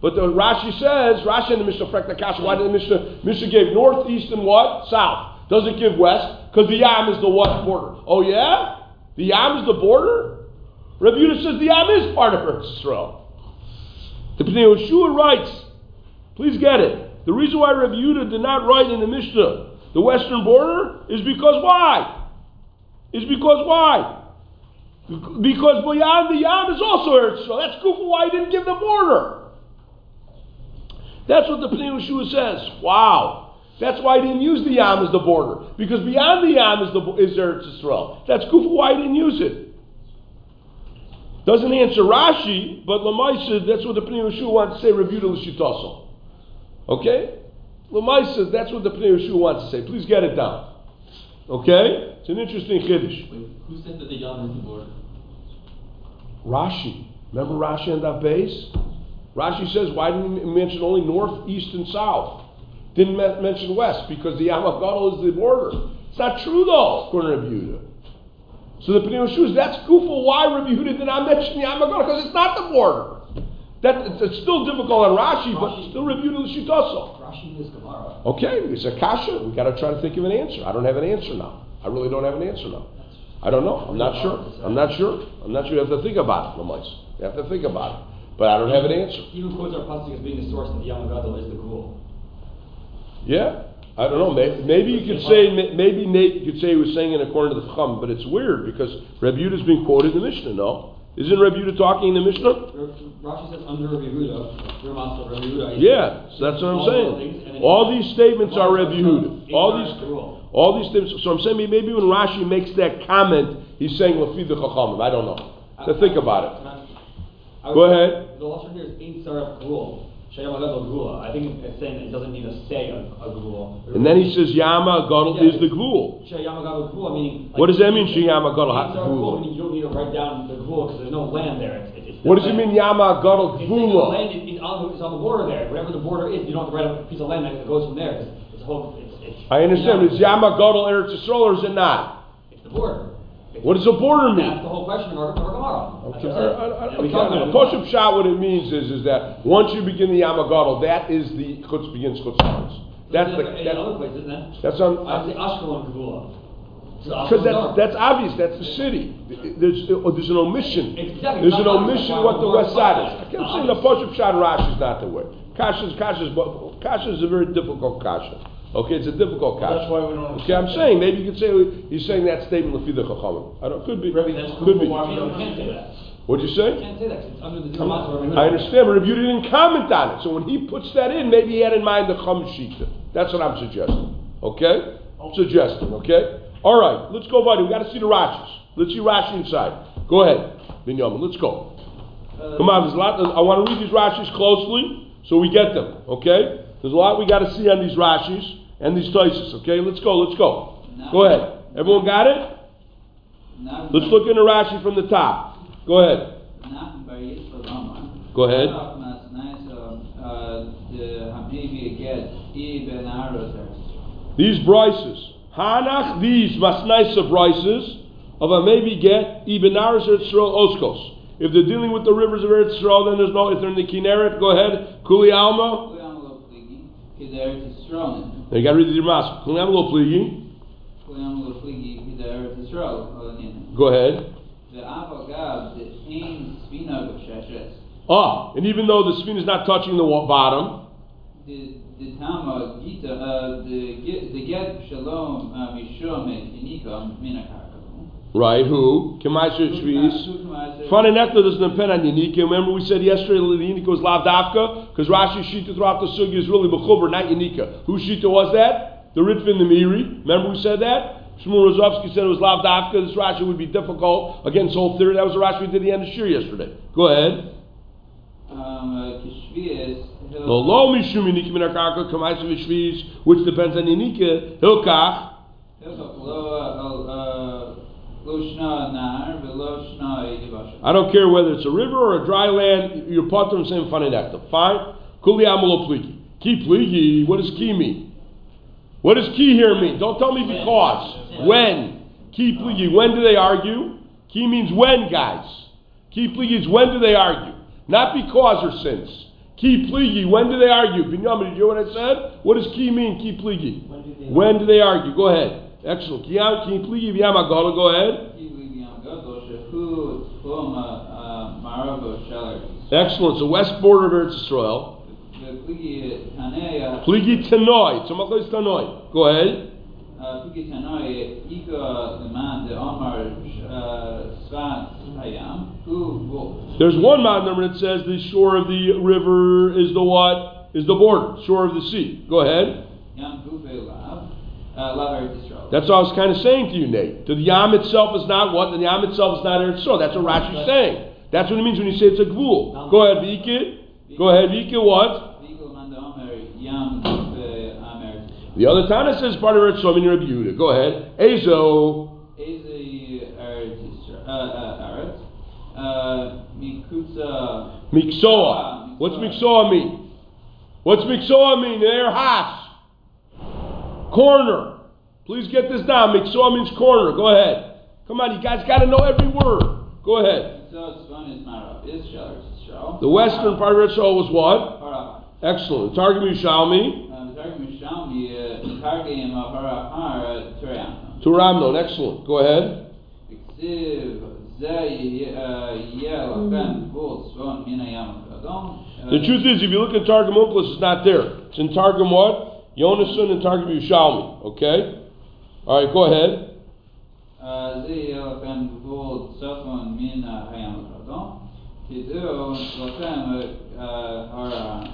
But the Rashi says, Rashi and the Mishnah Frek Kasha, why did the Mishnah, Mishnah gave north, east, and what? South. Does it give west? Because the Yam is the what border? Oh yeah? The Yam is the border? Rabbi Yehuda says the Yam is part of Eretz Yisrael. The Pnei Yoshua writes, please get it. The reason why Rabbi Yehuda did not write in the Mishnah the western border is because why? Is because why? Because beyond the Yam is also Eretz Yisrael. That's goofy why he didn't give the border. That's what the Pnei Yeshua says. Wow. That's why he didn't use the Yam as the border. Because beyond the Yam is, the, is Eretz Yisrael. That's goofy why he didn't use it. Doesn't answer Rashi, but Lamaisa, that's what the Pnei Yeshua wants to say, review the Lishitaso. Okay? Lamaisa, that's what the Pnei Yeshua wants to say. Please get it down. Okay? It's an interesting Chiddush. Who said that the Yam is the border? Rashi. Remember Rashi on that base? Rashi says, why didn't he mention only north, east, and south? Didn't men- mention west because the Yamagadol is the border. It's not true though, according to Rabbi Yehuda. So the Pnei Yehoshua, that's goofy why Rabbi Yehuda did not mention the Yamagadol because it's not the border. That, it's, it's still difficult on Rashi, but still Rabbi Yehuda L'shitaso. Rashi is Gemara. Okay, it's a kasha. We got to try to think of an answer. I don't have an answer now. I really don't have an answer now. I don't know. I'm not sure. I'm not sure. I'm not sure. You have to think about it, Lamais. You have to think about it. But I don't have an answer. Even quotes our pasuk as being the source that the Yam Gadol is the Gul. Yeah, I don't know. Maybe, maybe you could say maybe Nate you could say he was saying it according to the Chacham, but it's weird because Reb Yehuda's being quoted in the Mishnah. No, isn't Reb Yehuda talking in the Mishnah? Rashi says under Reb Yehuda, your master Rabbi Yehuda. Yeah, so that's what I'm all those things, and saying. All these statements are Rabbi Yehuda. All these, the all these statements. So I'm saying maybe when Rashi makes that comment, he's saying Lafi the Chachamim. I don't know. To think about it. Go ahead. The last here is Ein Saraf Gul. Shayam Gadol Gula. I think it's saying that it doesn't need to say a, a Gul. And then he says Yama Gadol Yeah. is the Gvul. Shayam Gadol Gula meaning. What does that mean, Shayam Gadol? Ein Ha- Saraf Gul? Gul meaning you don't need to write down the Gul because there's no land there. It's, it's What does it mean Yama Gadol the land is, is on, is on the border there, wherever the border is, you don't have to write a piece of land that goes from there, it's, it's a whole, it's, it's. I understand, you is Yama Gadol Eretz Yisrael or is it not? It's the border. What does the border That's mean? the whole question of our, of our Gemara. That's Okay, it. Poshup shot, what it means is, is that once you begin the Yama Gadol, that is the chutz begins chutz. That's the, that- other places, isn't it? that's on, I say Ashkelon Gevula. Because that's, that's obvious, that's the city. There's, oh, there's an omission. Exactly. There's an omission what the the west side is. is. I kept Not saying the obvious. Pashup Shad Rashi is not the way. Kasha's, Kasha's, Kasha is a very difficult Kasha. Okay, it's a difficult Kasha. That's why we don't Okay, I'm saying, maybe you could say, he's saying that statement Lefi the Chachamim. I don't, could be. Rebbe, that's Could be. why we don't can't say that. What'd you You say? can't say that, it's under the. I understand, but if you didn't comment on it, so when he puts that in, maybe he had in mind the Chum Shita. That's what I'm suggesting. Okay? I'm suggesting, okay? All right, let's go, buddy. We got to see the Rashis. Let's see Rashi inside. Go ahead, Binyamin. Let's go. Uh, Come on, there's a lot. I want to read these Rashis closely so we get them. Okay? There's a lot we got to see on these Rashis and these Toises. Okay? Let's go. Let's go. Go ahead. Everyone got it? Let's look into Rashi from the top. Go ahead. Go ahead. Ach, mas nice, the Habibi get Ibn Aros Eretz. These brises, Hanach, these Masnaisa brises of a maybe get Ibn Aris Eretz Yisrael Oskos. If they're dealing with the rivers of Eretz Yisrael, then there's no. If they're in the Kinneret, go ahead. Kuli Alma. Kuyam lo pligi, ki the Eretz Yisrael. Now you got to read the Dirmas. Kuli Alma lo pligi. Kuyam lo pligi, ki the Eretz Yisrael. Olanin. Go ahead. The Avagav, the Ein Svina Gosheches. Ah, and even though the spin is not touching the bottom, The the Tama Gita, the get Shalom Mishum et Yinika Minakakavu. Right? Who? Kemaisha Shvis. Funny enough, that doesn't depend on Yanika. Remember we said yesterday the Yanika was Lav Dafka? Because Rashi Shita throughout the Sugi is really Bechuber, not Yanika. Whose Shita was that? The Ritva and the Meiri. Remember we said that? Shmuel Rozovsky said it was Lav Dafka. This Rashi would be difficult against whole theory. That was the Rashi we did the end of Shir yesterday. Go ahead. Um. No, lo mishum Yanika min akarka kamaisa v'shvis, which depends on Yanika. Hilkach. I don't care whether it's a river or a dry land, you're part of the same funny nectar. Fine? Kuli amulo pligi. Ki pligi, what does ki mean? What does ki here mean? Don't tell me because. When? Ki pligi, when do they argue? Ki means when, guys. Ki pligi is when do they argue? Not because or since. Ki pligi, when do they argue? Binyamin, did you hear what I said? What does ki mean, ki pligi? When do they When do they argue? Go ahead. Excellent. Ki yam- ki pligi v'yamagala, go ahead. Excellent. So west border of Eretz Israel. Pligi Tanoi. Machlis Tanoi. Go ahead. There's one mountain number that says the shore of the river is the what? Is the border. Shore of the sea. Go ahead. That's what I was kind of saying to you, Nate. The Yam itself is not what? The Yam itself is not Eretz Israel. That's what Rashi's saying. That's what it means when you say it's a gvul. Go ahead, Vike. Go ahead, Vike. What? The other Tana says part of Eretz Israel, meaning Rabbi Yehuda. Go ahead. Ezo. Ezo eret. Mikusa. Miksoa. What's Miksoa mean? What's Miksoa mean? Their has. Corner. Please get this down. Miksoa means corner. Go ahead. Come on, you guys got to know every word. Go ahead. The western part of Israel was what? Excellent. Targum Yushalmi. Turamnon. Excellent. Go ahead. The truth is, if you look at Targum Onkelos, it's not there. It's in Targum what? Yonason and Targum Yushalmi. Okay? All right, go ahead.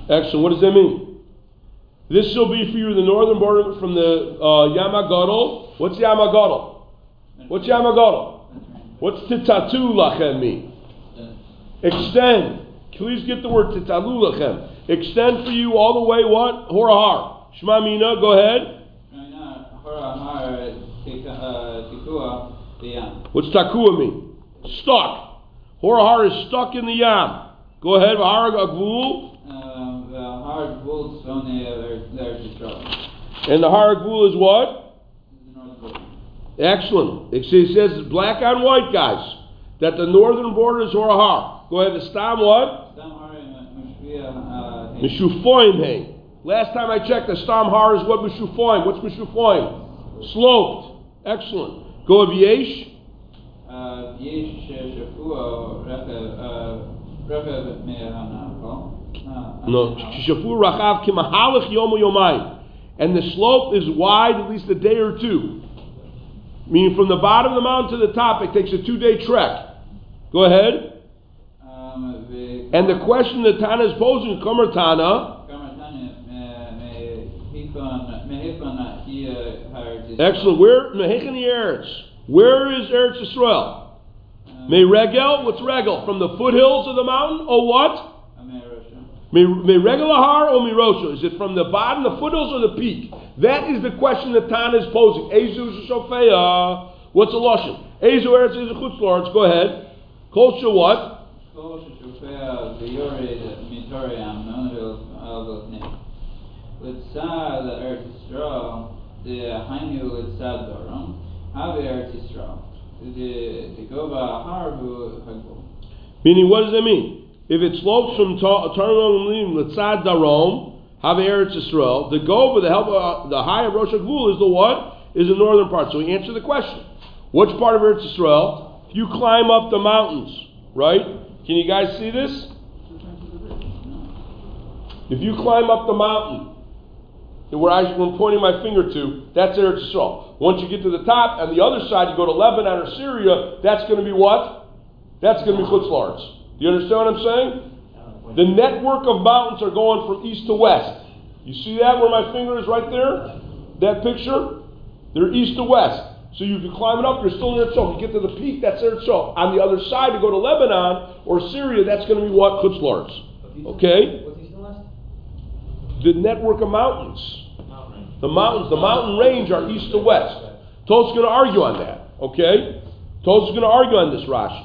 Excellent. What does that mean? This shall be for you the northern border from the uh, Yamagadol. What's Yamagadol? What's Yamagadol? What's Titatu Lachem mean? Extend. Please get the word Titalu Lachem. Extend for you all the way what? Horahar. Shema Mina, go ahead. What's takua mean? Stuck. Horahar is stuck in the yam. Go ahead, Vahar And the Har is what? Excellent. It says black on white, guys, that the northern border is Horahar. Go ahead, Stam what? Mishufoim Last time I checked, the Stam Har is what Mishufoim. What's Mishufoim? Sloped. Excellent. Go of Yesh. Uh, yesh Shafuo Rechav Me'anako. No, Shafu Rachav Kimahalach yomu Yomai. And the slope is wide at least a day or two. Meaning from the bottom of the mountain to the top, it takes a two day trek. Go ahead. And the question that Tana is posing, Kumartana, excellent. Where, Mehechan Eretz. Where is Eretz Yisrael? Um, May Regel, what's Regel? From the foothills of the mountain, or what? May may Regel Ahar or Mirosha? Is it from the bottom, the foothills, or the peak? That is the question that Tana is posing. Ezu Shofeya. What's the Lashon? Ezu Eretz Ezu Chutz La'aretz. Go ahead. Kosher what? Litzad Eretz the Hainu Litzad Dorom, Have Eretz Yisrael, the Gova Harbu Meaning, what does that mean? If it slopes from Taranong Litzad Darom, Have Eretz Yisrael, the Goba, the help, uh, the high of Rosh is the what? Is the northern part. So we answer the question. Which part of Eretz Yisrael? If you climb up the mountains, right? Can you guys see this? If you climb up the mountain, where I, am pointing my finger to, that's Eretz Yisrael. Once you get to the top, and the other side, you go to Lebanon or Syria, that's going to be what? That's going to be Chutz. Do you understand what I'm saying? The network of mountains are going from east to west. You see that where my finger is right there? That picture? They're east to west. So you can climb it up, you're still in Eretz Yisrael. You get to the peak, that's Eretz Yisrael. On the other side, to go to Lebanon or Syria, that's going to be what? Chutz. Okay? What's east and west? The network of mountains. The mountains, the mountain range are east to west. To's going to argue on that. Okay? To's is going to argue on this Rashi.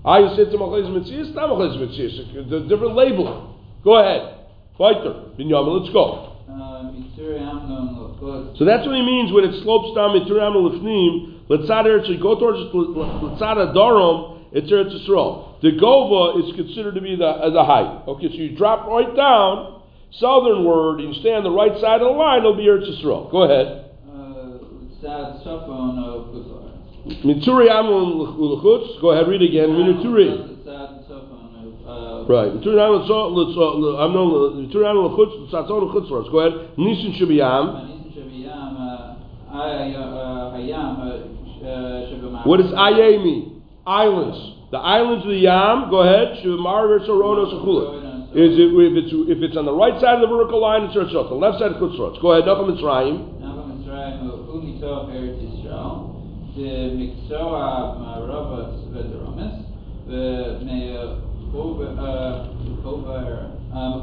I said to Machlis Mitzias, not Machlis Mitzias, the different labeling. Go ahead. Fighter. Binyamin, let's go. Um, Lachot. So that's what he means when it slopes down Mituram Lefnim, Letzad Eretz, go towards Letzad Adorom, it's Eretz Yisrael. The Gova is considered to be the, the height. Okay, so you drop right down, southernward, and you stay on the right side of the line, it'll be Eretz Yisrael. Go ahead. Uh, Sad Sofon of Kuzar. Mituri Amon Lechutz, go ahead, read again. Sofon of. Right. Mituri Amon Lechutz, Mituri Amon Lechutz, Satzon Lechutz, go ahead. Nisan Shabiyam, uh, Ay- uh, Hayam, uh, Shabamar. What does Aye mean? Islands. The islands of the Yam, go ahead. Shivamar Sorono Sechula. Is it, if it's if it's on the right side of the vertical line, it's Eretz Yisrael. The left side, Chutzrotz. Go ahead. Nafam Mitzrayim. Nafam Mitzrayim. Umi Eretz Yisrael. The Miksoa Marovas uh, Vedromis. The Meover uh, uh,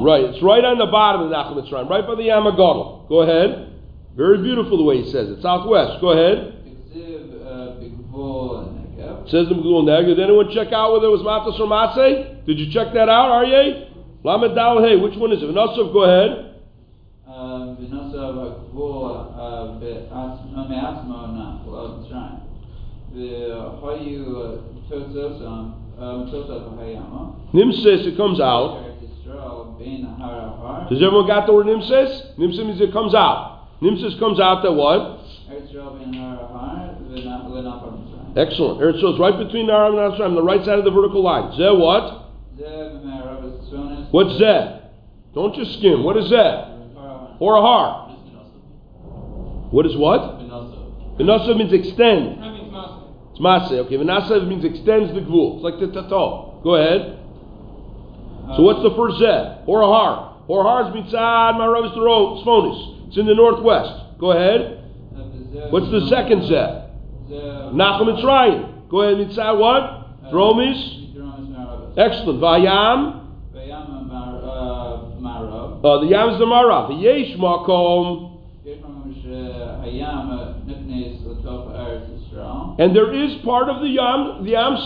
Right. It's right on the bottom of Nafam Mitzrayim, right by the Yamagodl. Go ahead. Very beautiful the way he says it. Southwest. Go ahead. Says the Megillah Neg, did anyone check out whether it was Matas or Matse? Did you check that out, Aryeh? Lamed Dal Hey, which one is it? Vinasov, go ahead. Nimses, it comes out. Does everyone got the word nimses? Nimses means it comes out. Nimses comes out that what? Excellent. Eretz Yisrael is right between the and Ashram, the right side of the vertical line. Zeh what? What's Zeh? Don't just skim. What is Zeh? Or a har. What is what? Vinasa means extend. Means It's Masa. Okay, Benasa means extends the gvul. It's like the tato. Go ahead. So what's the first Zeh? Or a har. Or har ah, is mitzad maravis It's in the northwest. Go ahead. What's the second Zeh? Nachum and Go ahead and say what? Dromish. Excellent. Vayam. Uh, the Yam is the Mara. Yesh makom. And there is part of the Yam, the Yam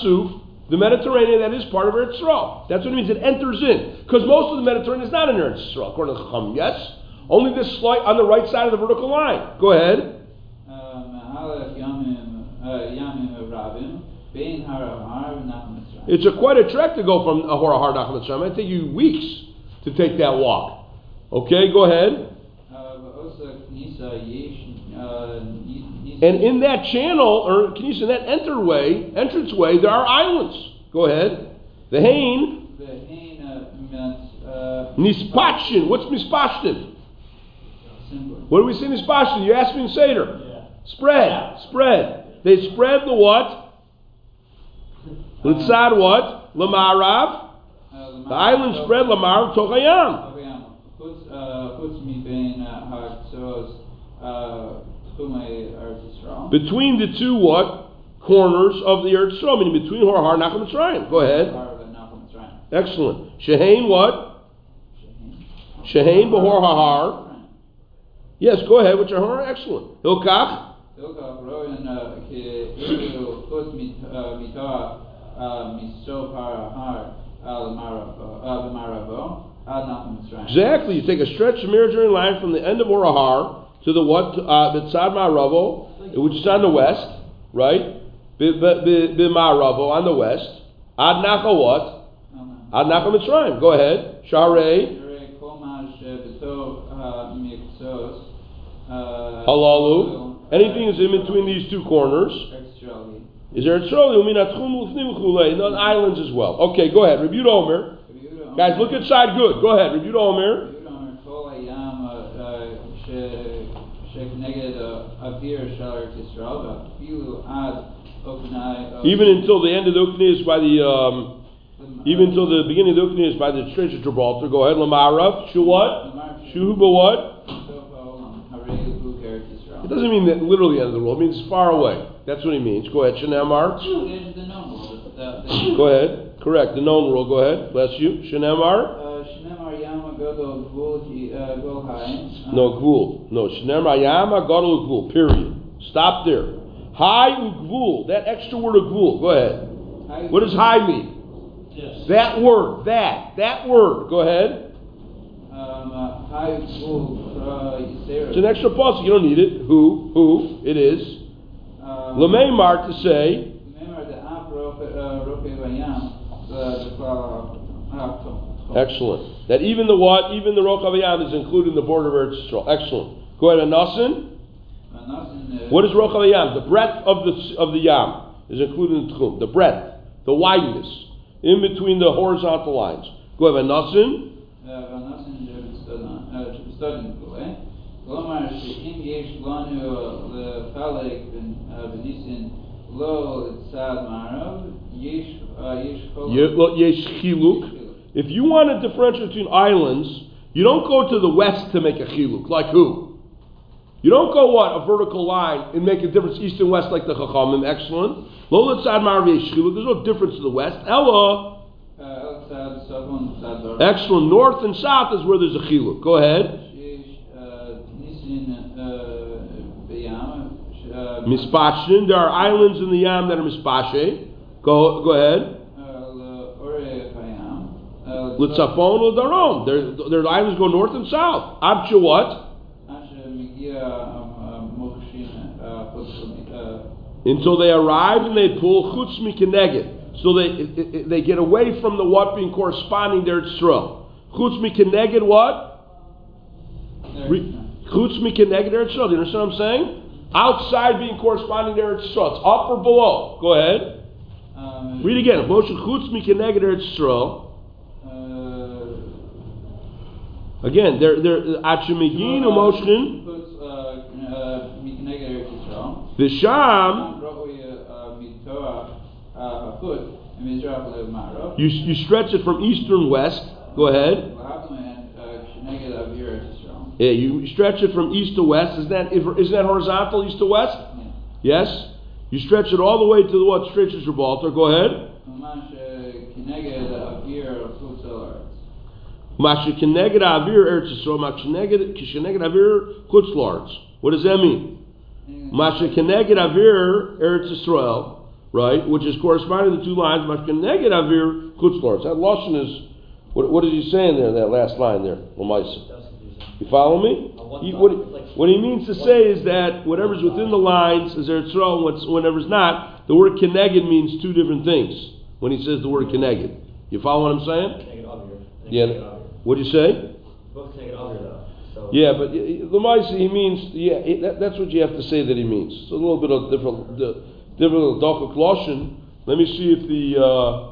the Mediterranean, that is part of Eretz Yisrael. That's what it means. It enters in because most of the Mediterranean is not in Eretz Yisrael, according to Chacham. Yes, only this slight on the right side of the vertical line. Go ahead. Um, it's a quite a trek to go from Ahora Har Nachman Mitzrayim. It might take you weeks to take that walk. Okay, go ahead. Uh, V'osa Knisa Yesh, uh, And in that channel, or can you say that enterway, entranceway, there are islands. Go ahead. The Hain, V'hein, uh, Met, uh, Nispachtin. What's Nispachtin? Simple. What do we say Nispachtin? You asked me in Seder. Yeah. Spread. Spread. They spread the what? Litzad what? Lamarav. The island spread Lamarav Tochayam. Between the two what? Corners of the Eretz Yisrael, meaning between Horahar and Nachum Mitzrayim. Go ahead. Har. Excellent. Shehain what? Shehain Behor Hahar. Yes, go ahead with your horror. Excellent. Hilkach. Hilkach Royan, Ki Ilu Chutz Mit- Mitoa, Har Al Maravo, Maravo, Ad Nachum Mitzrayim. Exactly. You take a stretch of imaginary line from the end of Horahar to the what? Uh, Bitzad Ma'aravo, which is on the west, right? B'Ma'aravo on the west. Ad Nacha what? Ad Nacha Mitzrayim. Go ahead. Sharei. Yirei Kol Ma Shebeto, uh, uh, Halalu. Anything is in between these two corners. Is there a and on islands as well? Okay, go ahead. Rebuke Omer. Guys, look inside. good. Go ahead. Rebuke Omer. Even until the end of the Ukneis by the um, even until the beginning of the Ukneis by the Straits of Gibraltar. Go ahead, Lamaraf. Shu what? Shuhu what? It doesn't mean that literally end of the world. It means far away. That's what he means. Go ahead, Shanamar. Two is the known world. The, the Go ahead. Correct. The known world. Go ahead. Bless you. Shanamar. Uh, Yama Gadol Gvul High. No, Gvul. No, Shanamar Yama Gadol Gvul. Period. Stop there. High Gvul. That extra word of Gvul. Go ahead. What does high mean? Yes. That word. That. That word. Go ahead. It's an extra pulse. You don't need it. Who? Who? It is. Lameimar to say. Excellent. That even the what? Even the Rochavayam is included in the border of Eretz Yisrael. Excellent. Go ahead, Anasin. What is Rochavayam? The breadth of the of the Yam is included in Tchum. The breadth, the wideness, in between the horizontal lines. Go ahead, Anasin והנוסן שבסטודנט וכולי. כלומר שאם יש לנו לחלק בניסן לא לצד מערב, יש יש חוק. Ye- lo- Yesh chiluk. If you want to differentiate between islands, you don't go to the west to make a chiluk. Like who? You don't go what a vertical line and make a difference east and west like the chachamim. Excellent. Lo letzad ma'arav yesh chiluk. There's no difference to the west. Ella. לצד צפון לצד דרום. Excellent. North and south is where there's a chiluk. Go ahead. mispashin. There are islands in the Yam that are mispashe. Go, go ahead. Litzafon Darom. There, there's islands go north and south. Absha what? Until they arrive and they pull chutz. So they they get away from the what being corresponding There it's Chutz mikeneged what? Chutz mikeneged you understand what I'm saying? Outside being corresponding to Eretz Yisrael. It's up or below. Go ahead. Um, Read again. Moshe chutz mikeneged Eretz Yisrael. Again, they're they're achimigin The sham. You you stretch it from east to west. Go ahead. Yeah, You stretch it from east to west. Is that, isn't that horizontal, east to west? Yeah. Yes? You stretch it all the way to the what stretches Gibraltar. Go ahead. What does that mean? Mashakeneged avir Eretz Israel, right? Which is corresponding to the two lines. Mashakeneged avir chutzlarts. That lashon is what, what is he saying there in that last line there, Lamaisa? You follow me? He, what, what he means to say is that whatever's within the lines is Eretz Yisrael, and what's, whatever's not, the word Keneged means two different things when he says the word Keneged. You follow what I'm saying? Take it over here. Take Yeah. here. What'd you say? Both take it though. Yeah, but Lamaisa, he means, yeah, that, that's what you have to say that he means. It's a little bit of different, the, different Lashon. Let me see if the, uh,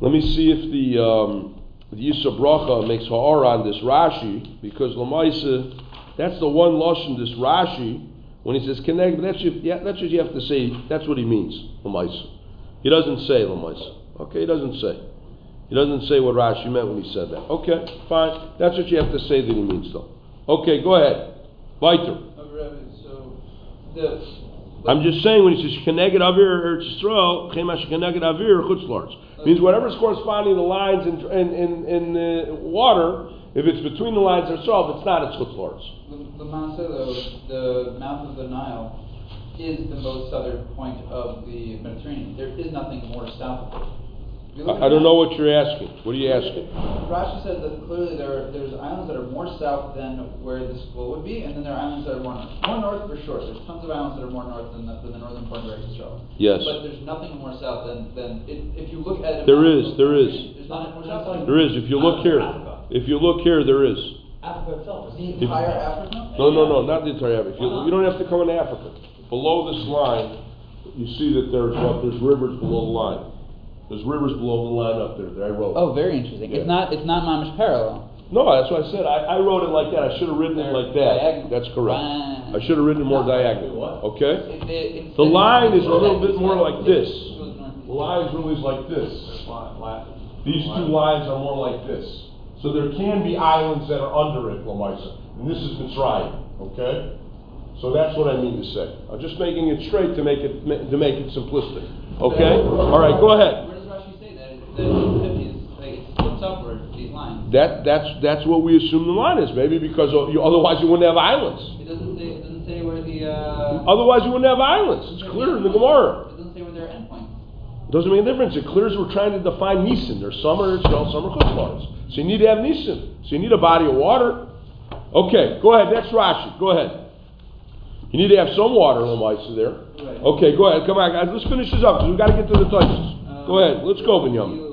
let me see if the, um, the Yisra Bracha makes ha'ara on this Rashi, because Lamaisa, that's the one Lashon, this Rashi, when he says connect, that's, you, yeah, that's what you have to say, that's what he means, Lamaisa. He doesn't say Lamaisa. Okay, he doesn't say. He doesn't say what Rashi meant when he said that. Okay, fine. That's what you have to say that he means, though. Okay, go ahead. Weiter. So the. I'm just saying when he says Keneged Avir Eretz Yisrael, Chemash Keneged Avir Chutz La'aretz. Means whatever's corresponding to the lines in in in, in uh, water, if it's between the lines themselves, it's not. It's Chutz La'aretz. The, the though, the mouth of the Nile, is the most southern point of the Mediterranean. There is nothing more south of it. If you look I, I don't know what you're asking. What are you asking? Rashi says that clearly there are, there's islands that are more south than where the school would be, and then there are islands that are more north. More north for sure. There's tons of islands that are more north than the, than the northern part of Eretz Yisrael. Yes. But there's nothing more south than, than if, if you look at it. There is, there is. There's nothing more south than There is. If you look here, if you look here, there is. Africa itself. the entire Africa. No, no, no, not the entire Africa. You, you don't have to come into Africa. Below this line, you see that there's what, there's rivers below the line. There's rivers below the line up there that I wrote. Oh, very interesting. Yeah. It's not it's not mamish parallel. No, that's what I said. I, I wrote it like that. I should have written it like that. Diagonal. That's correct. Right. I should have written it more No. diagonal. What? Okay? It- it- it's- The line is a little bit more like this. it goes northeast. The line is really like this. These two lines are more like this. So there can be islands that are under it, Lamaisa. And this is Mitzrayim, okay? So that's what I mean to say. I'm just making it straight to make it, to make it simplistic. Okay? All right, go ahead. Where does Rashi say that? That it is like it slopes upward these lines. That, that's, that's what we assume the line is, maybe because you, otherwise you wouldn't have islands. It doesn't say it doesn't say where the. Uh, Otherwise you wouldn't have islands. It's clear in the Gemara. It doesn't say where their endpoints. Doesn't make a difference. It clears we're trying to define Nisan. There's summer Israel, summer Chutzlars. So you need to have Nisan. So you need a body of water. Okay, go ahead. That's Rashi. Go ahead. You need to have some water, Lamaisa, there. Right. Okay, go ahead. Come on, guys. Let's finish this up because we've got to get to the touches. Uh, Go ahead. Let's go, Binyam.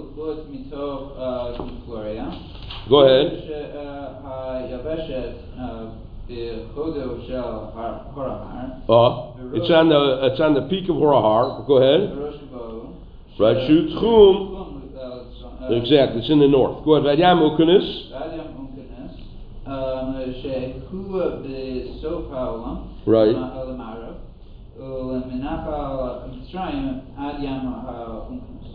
Lord mitov uh, Gloria. Go ahead. היבשת בחודו של הורהר, Uh, it's on the it's on the peak of Horahar. Go ahead. בראש בו. Right, shoot, Tchum. Exactly. It's in the north. Go ahead. Vayam Ukanis. אדם אונקנס, שהוא בסוף העולם, Right.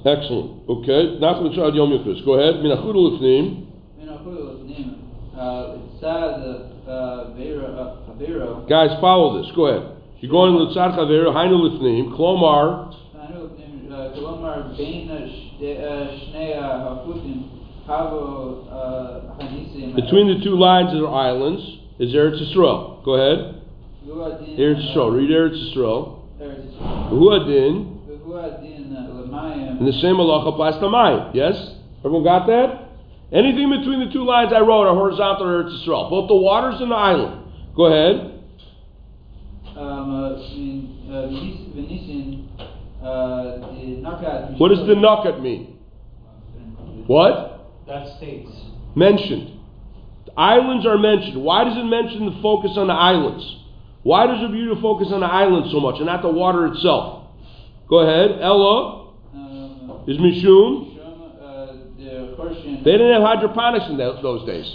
Excellent. Okay. Nachman Shad Yom Yafis. Go ahead. Minachud Lefnim. Minachud Lefnim. Uh, it says, uh, uh, Guys, follow this. Go ahead. You're going to Litzad Chavero, Hainu Lefnim, Klomar. Klomar, Bein Shnei Hafutim. Between the two lines are islands. Is Eretz Yisrael? Go ahead. Eretz Yisrael. Read Eretz Yisrael. Huadin. And the same halacha applies to mine. Yes? Everyone got that? Anything between the two lines I wrote are horizontal or Eretz Yisrael, both the waters and the island. Go ahead. Um, uh, in uh, Venetian, uh. What does the nakat mean? What? That states. Mentioned. The islands are mentioned. Why does it mention the focus on the islands? Why does it view to focus on the islands so much and not the water itself? Go ahead. Ella is Mishum. They didn't have hydroponics in those days.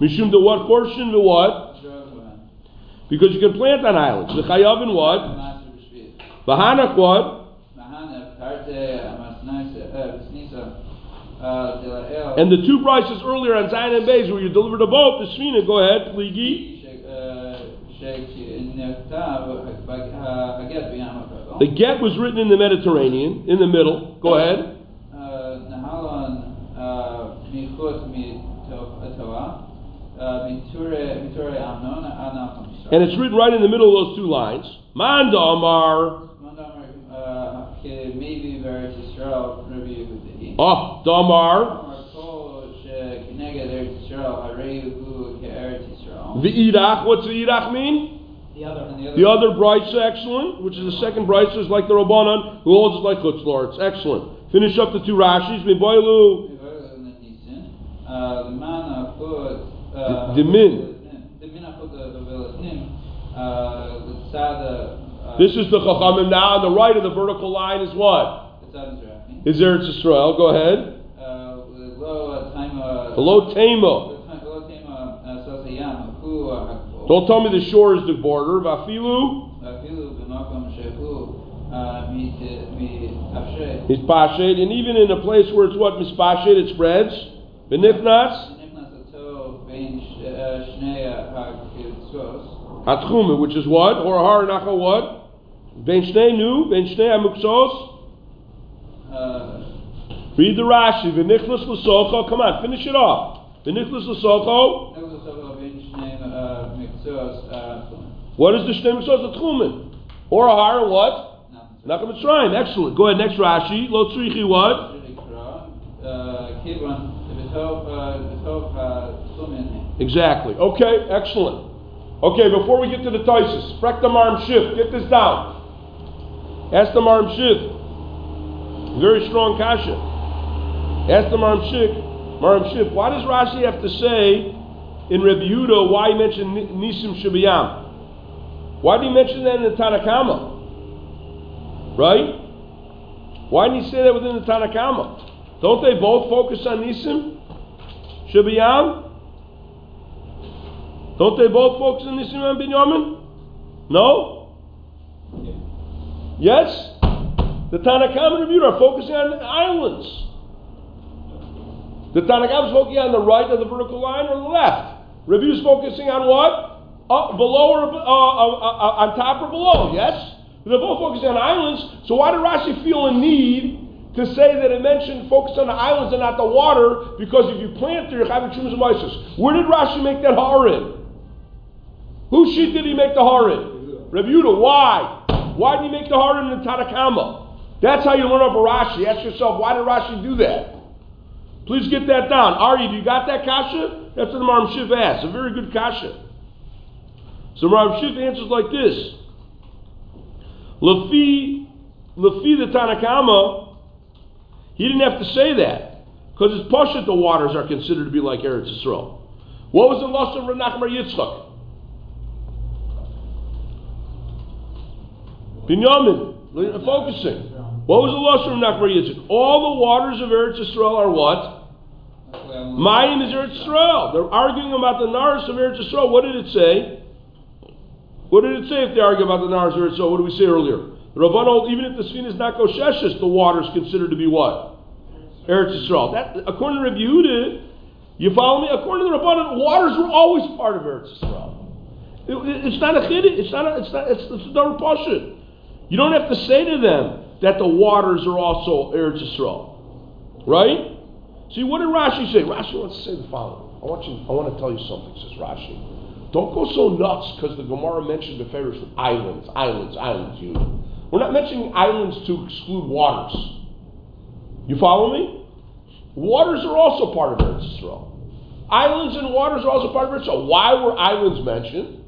Mishum the what portion? The what? Because you can plant on islands. The chayav in what? Bahanak what? And the two prices earlier on Zion and Bays where you delivered a boat, the Svina, go ahead, Pligi. The get was written in the Mediterranean, in the middle. Go ahead. And it's written right in the middle of those two lines. Mandamar. Ah, Damar. V'irach, what's irach mean? The other, the other, the other brisa, excellent, which is the second brisa, is like the Rabbanan, who holds it like Chutzlar. It's excellent. Finish up the two Rashis. Miboilu. Dimin. This is the Chachamim now. On the right of the vertical line is what? Is there it's Israel? Go ahead. Hello, Tema. Don't tell me the shore is the border. Vafilu. Mispashet, and even in a place where it's what mispashet, it spreads. Benifnas. Atchume, which is what? Or har nacha what? Ben shnei nu, ben shnei amuksos. Read the Rashi. V'nichlas l'socho. Come on, finish it off. V'nichlas l'socho. What is the shnei mitzvahs? The tchumen. Or a har what? Nachum Mitzrayim. Excellent. Go ahead. Next Rashi. Lo tzrichi what? Exactly. Okay. Excellent. Okay. Before we get to the Tysus, frek the Maram Shif. Get this down. Ask the Maram Shif. Very strong kasha. Ask the. Maram Shif. Why does Rashi have to say in Rebbe Yehuda why he mentioned Nisim Shibiyam? Why did he mention that in the Tanakama? Right? Why didn't he say that within the Tanakama? Don't they both focus on Nisim? Shibiyam? Don't they both focus on Nisim and Binyamin? No? Yes? The Tanakama and Rebbe are focusing on islands. The Tanakama is on the right of the vertical line or the left. Rebbe is focusing on what? Up, below or uh, uh, uh, on top or below, yes? They're both focusing on islands, so why did Rashi feel a need to say that it mentioned focus on the islands and not the water? Because if you plant there, you're having chumas and mices. Where did Rashi make that har in? Whose sheet did he make the har in? Reb Yehuda. Why? Why did he make the har in the Tanakama? That's how you learn of Rashi. Ask yourself, why did Rashi do that? Please get that down. Ari, do you got that kasha? That's what the Maram Shif asked. A very good kasha. So Maram Shif answers like this. Lafi, Lafi the Tanakama, he didn't have to say that. Because it's Pashat the waters are considered to be like Eretz Yisrael. What was the loss of Renachmar Yitzchak? Binyamin, focusing. What was the of Renachmar Yitzchak? All the waters of Eretz Yisrael are what? Mayim is Eretz Yisrael. They're arguing about the Naras of Eretz Yisrael. What did it say? What did it say if they argue about the Naras of Eretz Yisrael? What did we say earlier? The Rabbanu, even if the Sfin is not Kosheshes, the water is considered to be what? Eretz Yisrael. That, according to Rabbi Yehuda, you follow me? According to the Rabbanu, waters were always part of Eretz Yisrael. It- it- it's not a chiddush. It's not. A, it's not. It's, it's a double portion. You don't have to say to them that the waters are also Eretz Yisrael, right? See, what did Rashi say? Rashi wants to say the following. I want you. I want to tell you something. Says Rashi. Don't go so nuts because the Gemara mentioned the Pharaohs with islands, islands, islands. You. We're not mentioning islands to exclude waters. You follow me? Waters are also part of Eretz Yisrael. Islands and waters are also part of Eretz Yisrael. Why were islands mentioned?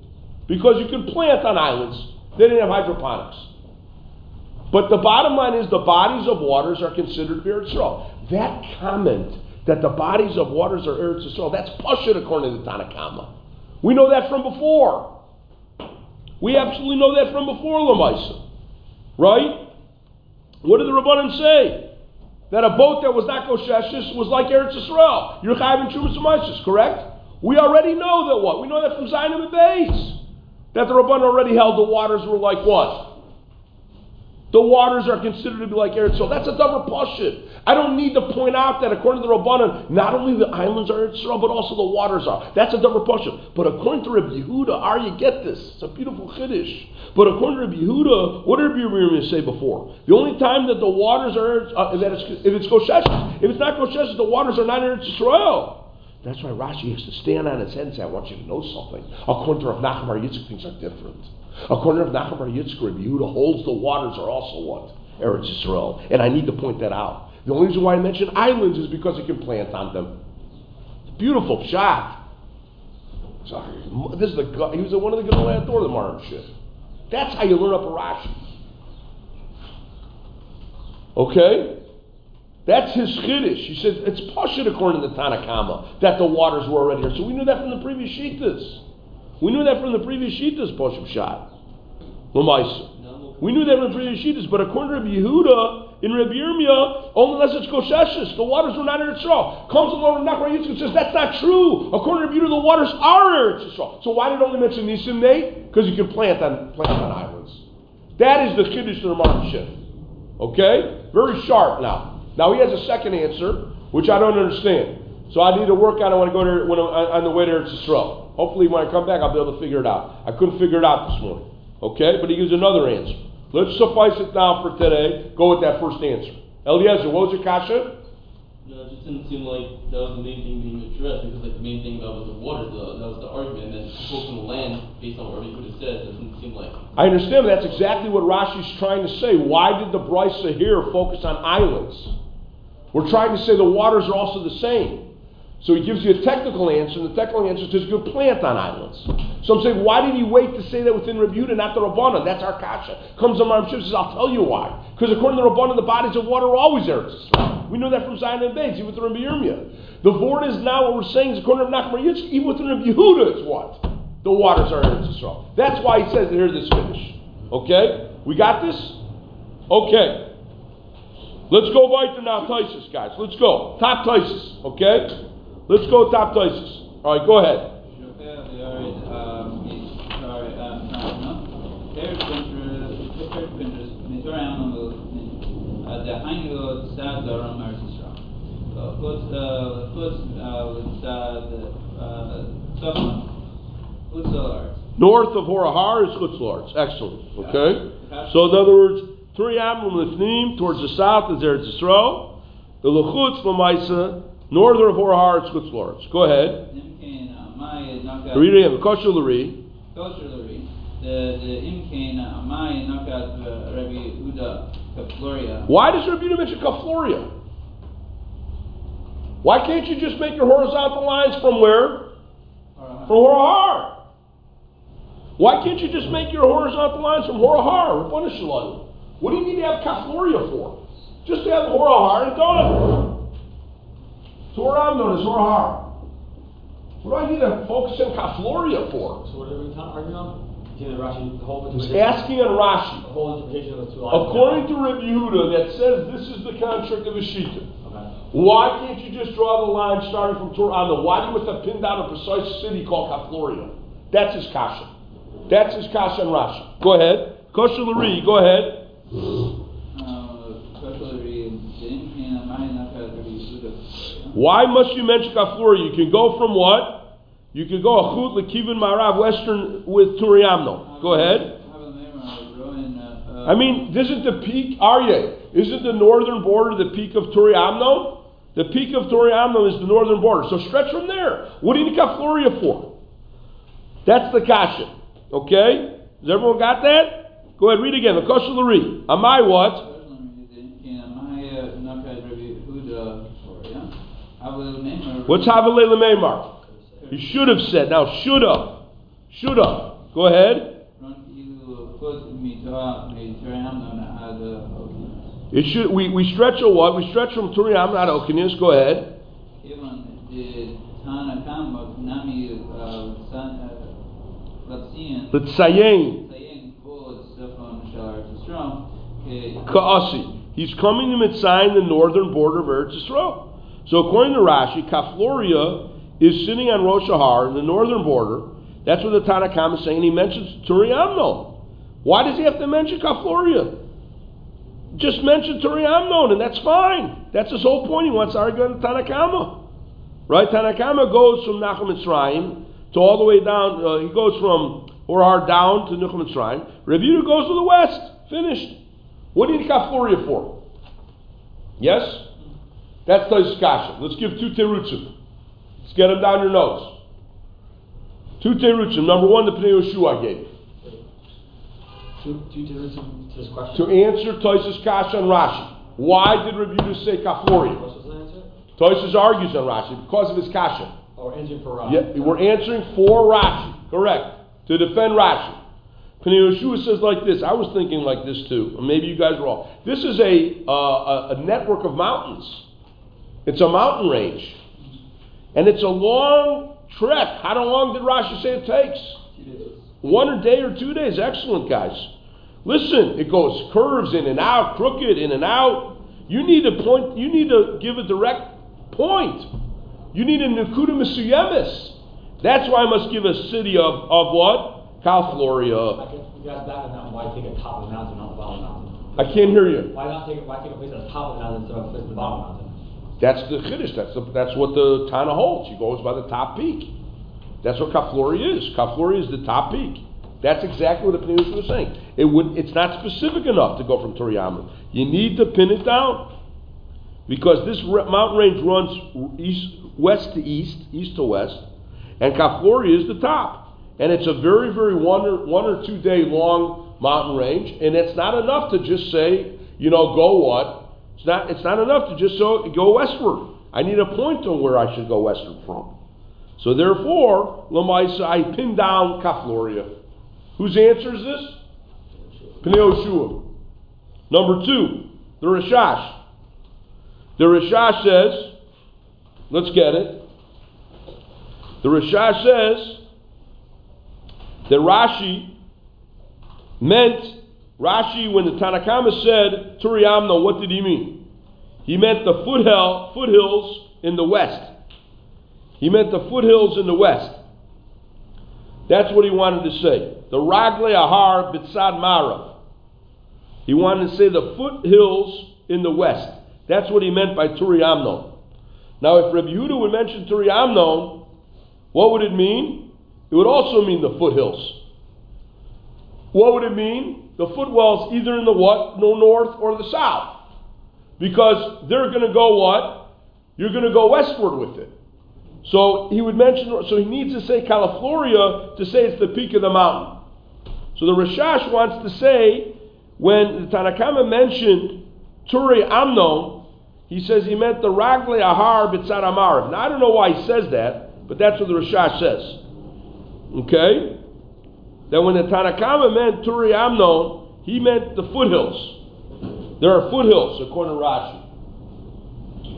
Because you can plant on islands. They didn't have hydroponics. But the bottom line is the bodies of waters are considered to be Eretz Yisrael. That comment that the bodies of waters are Eretz Yisrael, that's Pashut according to the Tanakama. We know that from before. We absolutely know that from before Lamaisa. Right? What did the Rabbanim say? That a boat that was not Kosheshis was like Eretz Yisrael. You're Chayv and Trumas correct? We already know that what? We know that from Zion and base. That the Rabbanim already held the waters were like what? The waters are considered to be like Eretz Yisrael. That's a double pashit. I don't need to point out that according to the Rabbanan, not only the islands are Eretz Yisrael, but also the waters are. That's a double pashit. But according to Rabbi Yehuda, are you get this? It's a beautiful chiddush. But according to Rabbi Yehuda, what did Rabbi Yehuda say before? The only time that the waters are, uh, that it's, if it's Koshesh, if it's not Koshesh, the waters are not Eretz Yisrael. That's why Rashi has to stand on his head and say, I want you to know something. According to Rav Nachman Yitzchak, things are different. According to Nachman Bar Yitzchak, Yehuda holds the waters are also what? Eretz Yisrael. And I need to point that out. The only reason why I mention islands is because he can plant on them. Beautiful shot. Sorry. This is the he was one of the good door of the modern shit. That's how you learn up a Rashi. Okay? That's his chiddush. He says it's pashut according to the Tanakama that the waters were already here. So we knew that from the previous shitas. We knew that from the previous shitas, shot. Lamaisa. We knew that from the previous shitas, but according to Yehuda in Rabbi Yirmiyah, only unless it's kosheshes, the waters were not in Yisrael. Comes along Nachman Yitzchak and says that's not true. According to Yehuda, the waters are in Yisrael. So why did it only mention Nisim Nate? Because you can plant on plant on islands. That is the chiddush of the Ramah Okay, very sharp now. Now he has a second answer, which I don't understand. So I need to work on it when I go to when I'm on the way to Eretz Yisrael. Hopefully, when I come back, I'll be able to figure it out. I couldn't figure it out this morning. Okay, but he gives another answer. Let's suffice it now for today. Go with that first answer. Eliezer, what was your kasha? No, it just didn't seem like that was the main thing being addressed because like the main thing about was the water, the, that was the argument, and then spoke from the land based on what everybody said. It doesn't seem like. I understand, that's exactly what Rashi's trying to say. Why did the Brisa here focus on islands? We're trying to say the waters are also the same. So he gives you a technical answer, and the technical answer says good plant on islands. So I'm saying, why did he wait to say that within Rebuta, not the Rabbana? That's our kasha. Comes on Maram says, I'll tell you why. Because according to the Rabbana, the bodies of water are always Eretz We know that from Zion and Bates, even with Rabbi Yirmiyah. The word is now what we're saying is according to Nachman Yitzchak, even within Rabbi Yehuda, it's what? The waters are Eretz Yisrael. That's why he says here's this finish. Okay? We got this? Okay. Let's go weiter now, Tysus, guys. Let's go. Top Tysus, okay? Let's go top Tysus. All right, go ahead. North of Horahar is Chutzlarts. Excellent. Okay? So, in other words, three Turiyam Lefnim, towards the south is Eretz Yisrael. The Lechutz Lamaisa, northern of Horahar is Chutzlarts. Go ahead. Uh, Read it. Kosher Lari. Kosher. The the Imkain Amai Nakat Rabbi Uda Kafloria. Why does Rabbi Uda mention Kafloria? Why can't you just make your horizontal lines from where? From Horahar. Why can't you just make your horizontal lines from Horahar? What do you need to have Kafloria for? Just to have Horahar and done. So I'm known as Horahar. What do I need to focus on Kafloria for? So what are we arguing on? Rashi, the whole He's asking on Rashi. The whole interpretation of the two lines. According to Rabbi Yehuda, that says this is the contract of a shita. Okay. Why can't you just draw the line starting from Torah? Why do you have to pin down a precise city called Kafloria? That's his kasha. That's his kasha and Rashi. Go ahead. Kosher Lari, go ahead. Why must you mention Kafloria? You can go from what? You can go a chut lekivin marav western with Turiamno. Go ahead. I mean, isn't the peak Aryeh? Isn't the northern border the peak of Turiamno? The peak of Turiamno is the northern border. So stretch from there. What do you need Kafloria for? That's the kasha. Okay? Has everyone got that? Go ahead, read again. The kosher Lari. Amai what? What's Havalei Lememar? He should have said. Now, should have. Should have. Go ahead. It should. We, we stretch a what? We stretch from Turiam not Okinius. Go ahead. Ka'asi. He's coming to Mitzayin, the northern border of Eretz Yisrael. So according to Rashi, Kafloria is sitting on Rosh Har, in the northern border. That's what the Tanakhama is saying. He mentions Turiamnon. Why does he have to mention Kafloria? Just mention Turiamnon, and that's fine. That's his whole point. He wants to argue on the Tanakhama. Right? Tanakhama goes from Nachum Mitzrayim to all the way down. Uh, he goes from Horahar down to Nuchem Mitzrayim. Rebuta goes to the west. Finished. What do you need Kafloria for? Yes? That's the discussion. Let's give two terutzim. Let's get them down your nose. Two terutzim. Number one, the Pnei Yehoshua I gave you. Two, two different to this question. To answer Toisus Kasha and Rashi. Why did Rabbi Yehuda say Kafloria? Answer? Argues on Rashi because of his Kasha. Oh, we're answering for Rashi. Yeah, we're answering for Rashi. Correct. To defend Rashi. Pnei Yehoshua says like this. I was thinking like this too. Maybe you guys were all. This is a, uh, a, a network of mountains. It's a mountain range. And it's a long trek. How long did Rashi say it takes? One a day or two days. Excellent, guys. Listen, it goes curves in and out, crooked in and out. You need to point. You need to give a direct point. You need a nekuda misuyemis. That's why I must give a city of, of what? Cal I Floria. can, you guys back on that. Why take a top of the mountain, not the bottom of the mountain? I can't hear you. Why not take why take a place at the top of the mountain instead of a place at the bottom of the mountain? That's the chiddush. That's that's what the Tana holds. He goes by the top peak. That's what Kaflori is. Kaflori is the top peak. That's exactly what the Yehoshua was saying. It would. It's not specific enough to go from Turiyama. You need to pin it down because this re- mountain range runs east, west to east, east to west, and Kaflori is the top. And it's a very, very one or, one or two day long mountain range, and it's not enough to just say, you know, go what? It's not. It's not enough to just so go westward. I need a point on where I should go westward from. So therefore, Lamaisa, I pin down Kafloria. Whose answer is this? Pnei Yehoshua. Number two, the Rashash. The Rashash says, let's get it. The Rashash says that Rashi meant, Rashi, when the Tanna Kamma said Turi Amnon, what did he mean? He meant the foothill, foothills in the west. He meant the foothills in the west. That's what he wanted to say. The Ragle Ahar Bitzad Marav. He wanted to say the foothills in the west. That's what he meant by Turi Amnon. Now, if Rabbi Yehuda would mention Turi Amnon, what would it mean? It would also mean the foothills. What would it mean? The footwells either in the what? No north or the south. Because they're going to go what? You're going to go westward with it. So he would mention, so he needs to say Kafloria to say it's the peak of the mountain. So the Rashash wants to say, when the Tanna Kamma mentioned Turi Amnon, he says he meant the Ragle Ahar Bitzad Amar. Now I don't know why he says that, but that's what the Rashash says. Okay? That when the Tanna Kamma meant Turi Amnon, he meant the foothills. There are foothills, according to Rashi.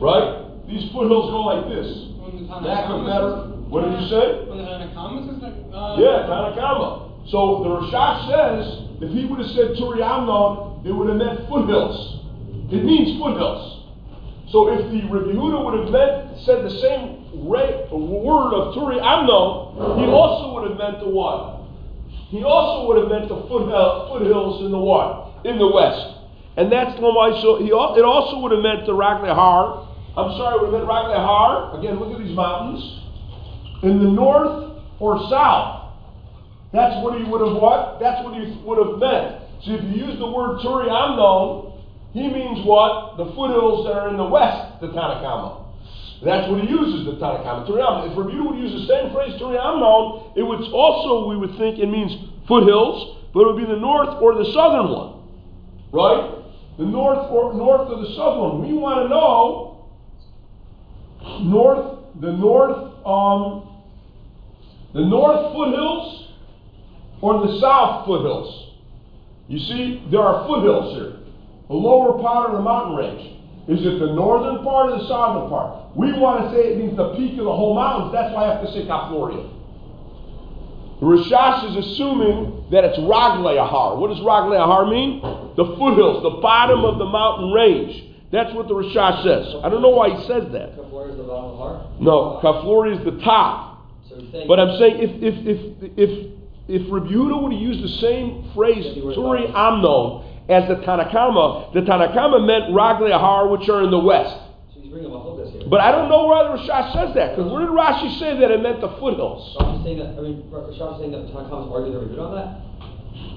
Right? These foothills go like this. When the Back of better. What did you say? When the Tanna Kamma says that, uh. Yeah, Tanna Kamma. So the Rashash says, if he would have said Turi Amnon, it would have meant foothills. It means foothills. So if the Rabbi would have meant, said the same word of Turi Amnon, he also would have meant the what? He also would have meant the foothill, foothills in the what? In the west. And that's why so he, it also would have meant the Ragle Har. I'm sorry, it would have meant Ragle Har. Again, look at these mountains. In the north or south. That's what he would have what? That's what he would have meant. So if you use the word Turi Amnon, he means what? The foothills that are in the west, the Tanna Kamma. That's what he uses, the Tanna Kamma. Turi Amnon. If Rabbi would use the same phrase, Turi Amnon, it would also, we would think it means foothills, but it would be the north or the southern one. Right? The north or north or the southern one. We want to know north, the north, um, the north foothills or the south foothills. You see, there are foothills here. The lower part of the mountain range. Is it the northern part or the southern part? We want to say it means the peak of the whole mountains. That's why I have to say Kafloria. The Rashash is assuming that it's Ragleahar. What does Ragleahar mean? The foothills, the bottom of the mountain range. That's what the Rashash says. I don't know why he says that. Kaflor is the bottom of the heart? No, Kafloria is the top. So. But I'm saying if if if if if Yehuda would have used the same phrase Turi Amnon as the Tanna Kamma, the Tanna Kamma meant Ragle Ahar, which are in the west. So he's bringing up a this here. But I don't know why the Rashash says that, because where did Rashi say that it meant the foothills? Just saying that, I mean, Rashad is saying that the Tanakh is arguing that we're good on that?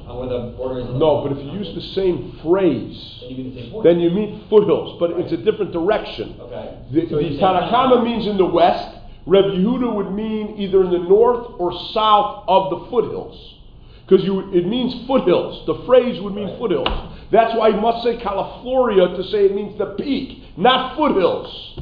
On where the border is? on the- No, but if you use the same phrase, Then you mean the then you mean foothills, but it's a different direction. Okay. The, So the Tanna Kamma means in the west, Reb Yehuda would mean either in the north or south of the foothills. Because it means foothills. The phrase would mean foothills. That's why you must say Kafloria to say it means the peak, not foothills.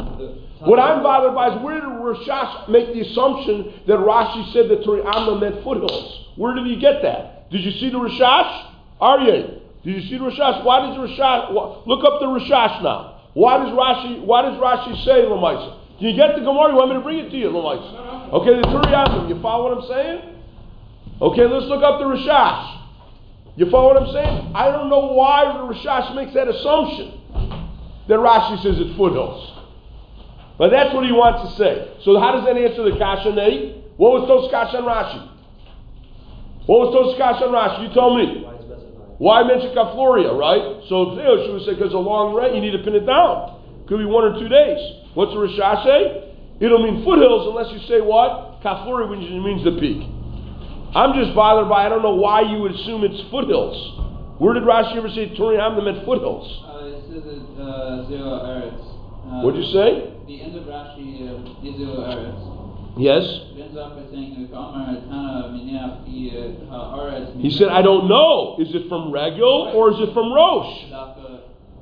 What I'm bothered by is where did Rashash make the assumption that Rashi said that Turi Amnon meant foothills? Where did he get that? Did you see the Rashash? Aryeh, did you see the Rashash? Why does Rashash, wh- look up the Rashash now. Why does Rashi, why does Rashi say Lamaisa? Can you get the Gemara? You want me to bring it to you, Lamaisa? Okay, the Turi Amnon, you follow what I'm saying? Okay, let's look up the Rashash. You follow what I'm saying? I don't know why the Rashash makes that assumption that Rashi says it's foothills. But that's what he wants to say. So how does that answer the Kasha Nei? What was Tos Kasha and Rashi? What was Tos Kasha and Rashi? You tell me. Why mention Kafloria, right? So Theo should say because a long rain, you need to pin it down. Could be one or two days. What's the Rashash say? It'll mean foothills unless you say what? Kafloria which means the peak. I'm just bothered by I don't know why you would assume it's foothills. Where did Rashi ever say Turi Hamna meant foothills? Uh, it says it, uh, zero eretz. Uh, What'd you say? The end of Rashi uh, is zero eretz. Yes. It ends up by saying, "Kamar Tana Miniach i haaretz." He said, I don't know. Is it from Regil or is it from Rosh? Dafka,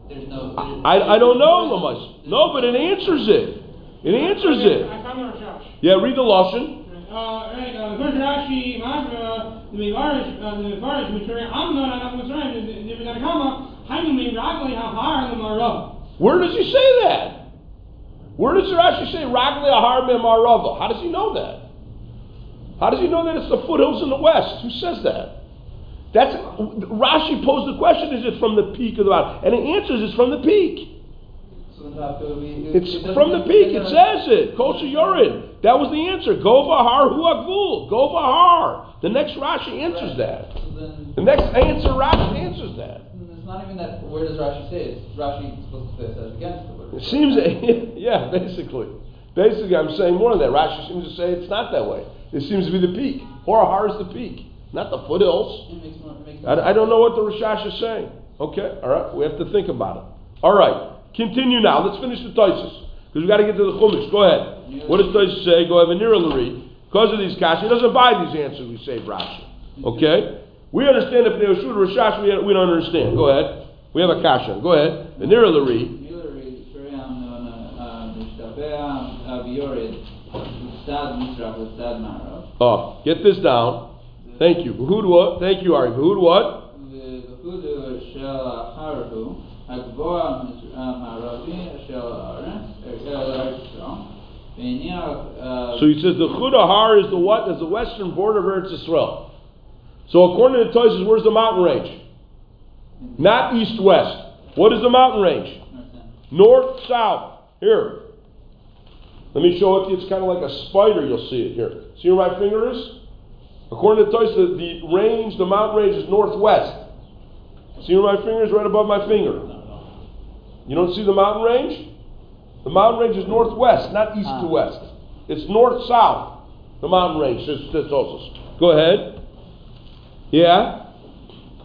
There's no. there's- I, I don't know, Lamas. No, but it answers it. It answers it. I found the Rashash. Yeah, read the Lashon. Uh, uh. Where does he say that? Where does Rashi say Ragli Ahar Marava? How does he know that? How does he know that it's the foothills in the west? Who says that? That's Rashi posed the question: Is it from the peak of the mountain? And the answer is it's from the peak. So Dafka, we- It's from the peak. It says it. Kosher Yorin. That was the answer. Gova Har Hu Agvul. Gova Har. The next Rashi answers that. The next answer Rashi answers that. it's not even that. Where does Rashi say it? It's Rashi supposed to say it says against the word. It seems, yeah, basically. Basically, I'm saying more than that. Rashi seems to say it's not that way. It seems to be the peak. Horahar is the peak, not the foothills. It makes more. It makes I, I don't know what the Rashash is saying. Okay, all right, we have to think about it. All right, continue now. Let's finish the Taisus because we've got to get to the Chumash. Go ahead. What does Taisus say? Go ahead, Vanira Lari. Because of these kash, he doesn't buy these answers. We say Rashi. Okay, we understand if they shoot Rashash, we, we don't understand. Go ahead. We have a kasha. Go ahead, Vanira Lari. Millery, Shuriam, Mishtabea, Aviorid, Stad Mizrach, Stad Marav. Oh, get this down. Thank you. Behud what? Thank you, Ari. Behud what? So he says the Chudahar is the what? Is the western border of Eretz Israel. So according to Tosis, where's the mountain range? Not east west. What is the mountain range? North south. Here. Let me show it. It's kind of like a spider. You'll see it here. See where my finger is? According to Tosis, the range, the mountain range is northwest. See where my finger is? Right above my finger. You don't see the mountain range? The mountain range is northwest, not east to west. It's north south. The mountain range. Says says Tosos. Go ahead. Yeah.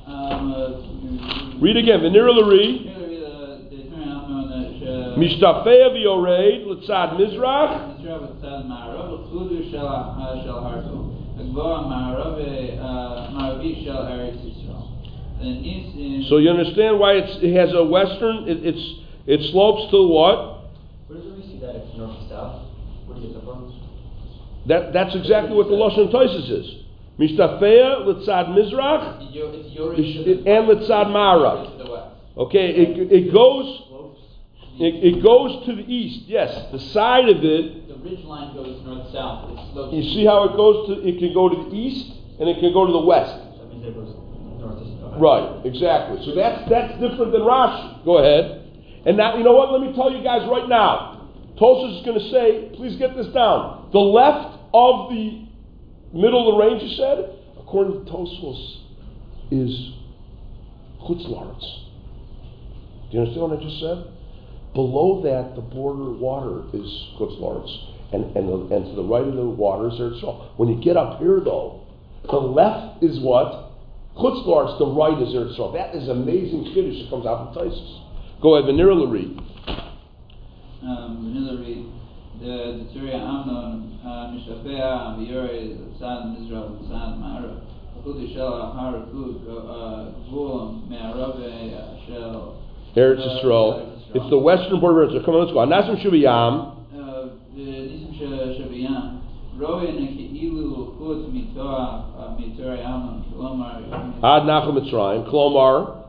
um, uh, Read again. Venira Lari. Millery, the, the Shuriam, uh, Mishtafei v'yoreid l'tzad mizrach. מזרח בצד מערב, וחודו של ה- של הרבו, הגבוה המערבי uh, מערבי של ארץ ישראל. so you understand why it has a western, it, it's, it slopes to what? Where does it see that north to south? Do you get that, that's exactly what the Lashon Toises is. Mishtafeya, Litzad Mizrach, and Litzad Marak. Okay, it, it goes it, it, goes to the east, yes. The side of it. The ridge line goes north south. You see how it goes to? It can go to the east and it can go to the west. That means it goes north Right, exactly. So that's, that's different than Rashi. Go ahead. And now, you know what? Let me tell you guys right now. Tosus is going to say, please get this down. The left of the middle of the range, you said, according to Tosus, is Chutz La'aretz. Do you understand what I just said? Below that, the border water is Chutz La'aretz. And, and, and to the right of the water is Eretz. When you get up here, though, the left is what? Chutz La'aretz, the right is Eretz Yisrael. That is amazing Chiddush that comes out of Taisus. Go ahead, Vanira Lari. Um, Millery, the Tzuri Amnon, uh, Mishapea, Viore, Tzad Mizrach, Tzad Ma'arav. Chud Shel Har Chud, uh, Gvul, Me'arave, Shel. Eretz Yisrael. It's the western border of Eretz Yisrael. Come on, let's go. Anasim Shubiyam. Uh, Nisim Shabiyam. Roe Neki'ilu Chut Mitoa, Mitori Amnon, Kilomar. Ad Nachal Mitzrayim. Klomar.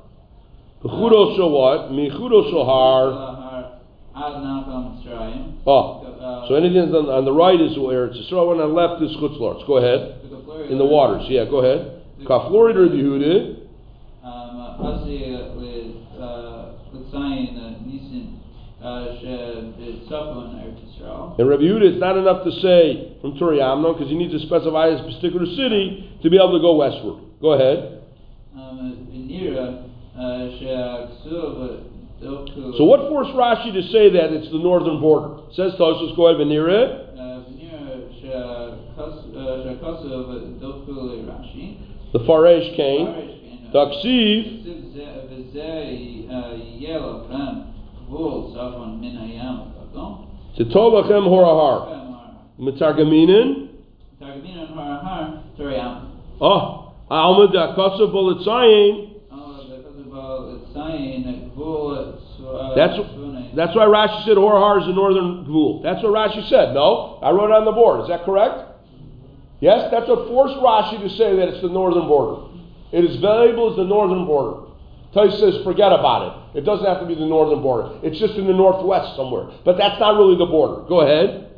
Bechudo what? Michudo. Ad Nachal Mitzrayim. Oh. So anything on, on the right is Eretz Yisrael, and on the left is Chutz La'aretz. Go ahead. In the waters. Yeah, go ahead. Kaflori Rabbi Yehuda. Um, uh, Asi with, uh, with Nisim, She, Tzapon, Eretz Yisrael. And Rabbi Yehuda, it's not enough to say from Turi Amnon, because you need to specify this particular city to be able to go westward. Go ahead. Uh, so what forced Rashi to say that it's the northern border? Says Tosus, go ahead, Venira. The Faresh came. Taksiv. Tetov Horahar. Mitargaminin. Mitargaminin Horahar. Toriyam. Oh. Ah. Da Kasa Bolitzayin. That's that's why Rashi said Horahar is the northern Gvul. That's what Rashi said. No, I wrote it on the board. Is that correct? Yes, that's what forced Rashi to say that it's the northern border. It is valuable as the northern border. Tais says forget about it. It doesn't have to be the northern border. It's just in the northwest somewhere. But that's not really the border. Go ahead.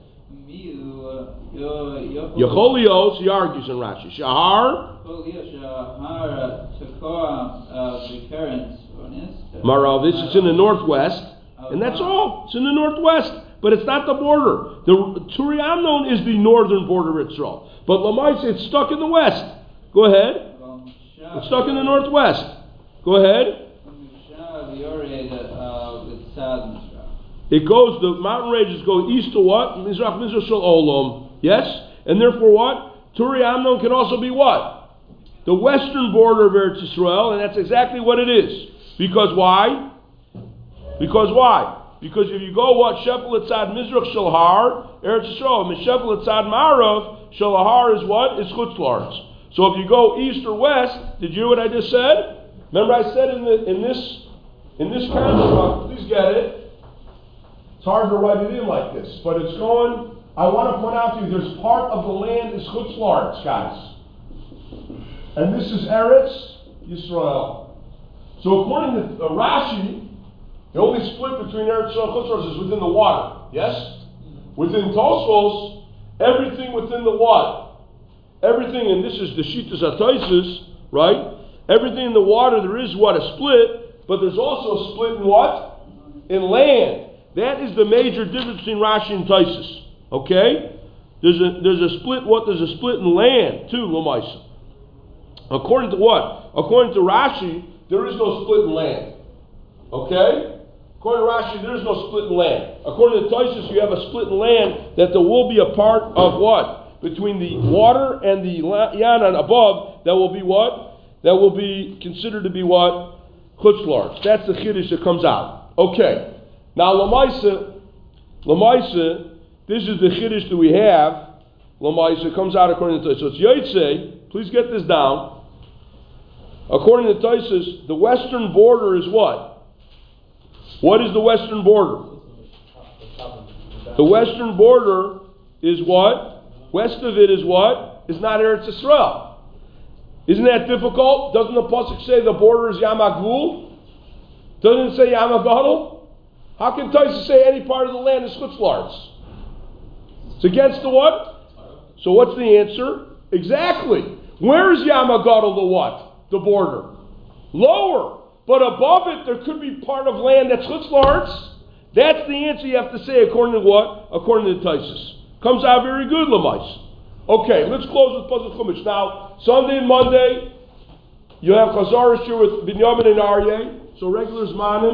Yecholios, he argues in Rashi. Shahar, Marav, this is in the northwest, and that's all. It's in the northwest, but it's not the border. The Turi Amnon is the northern border of Israel. But Lamais, it's stuck in the west. Go ahead. It's stuck in the northwest. Go ahead. It goes, the mountain ranges go east to what? Mizrach Mizrach Olam. Yes? And therefore what? Turi Amnon can also be what? The western border of Eretz Yisrael, and that's exactly what it is. Because why? Because why? Because if you go what? Shefel Etzad Mizrach Shal Har, Eretz Yisrael. And Shefel Etzad Marav, Shal Har is what? Is Chutz La'aretz. So if you go east or west, did you hear what I just said? Remember I said in, the, in this in this construct, please get it. It's hard to write it in like this, but it's going. I want to point out to you, there's part of the land is Chutz La'aretz, guys, and this is Eretz Yisrael. So according to uh, Rashi, the only split between Eretz Yisrael and Chutz La'aretz is within the water. Yes, within Tosfos, everything within the water, everything, and this is the Shitas Ataisis, right? Everything in the water, there is what a split, but there's also a split in what? In land. That is the major difference between Rashi and Taisus. Okay? There's a there's a split what? There's a split in land too, Lamaisa. According to what? According to Rashi, there is no split in land. Okay? According to Rashi, there is no split in land. According to Taisus, you have a split in land that there will be a part of what? Between the water and the Yanan above, that will be what? That will be considered to be what? Chutz La'aretz. That's the Chiddush that comes out. Okay. Now, Lamaisa, Lamaisa, this is the Chiddush that we have. Lamaisa comes out according to Taisus. So it's Yaitse, please get this down. According to Taisus, the western border is what? What is the western border? The western border is what? West of it is what? Is not Eretz Yisrael. Isn't that difficult? Doesn't the pasuk say the border is Yamagvul? Doesn't it say Yamagadol? How can Taisa say any part of the land is Chutz La'aretz? It's against the what? So what's the answer? Exactly. Where is Yamagata the what? The border. Lower. But above it, there could be part of land that's Chutz La'aretz. That's the answer you have to say according to what? According to Taisus. Comes out very good, Lamais. Okay, let's close with Puzzle Chumash. Now, Sunday and Monday, you have Chazar with Binyamin and Aryeh. So regular Zmanim.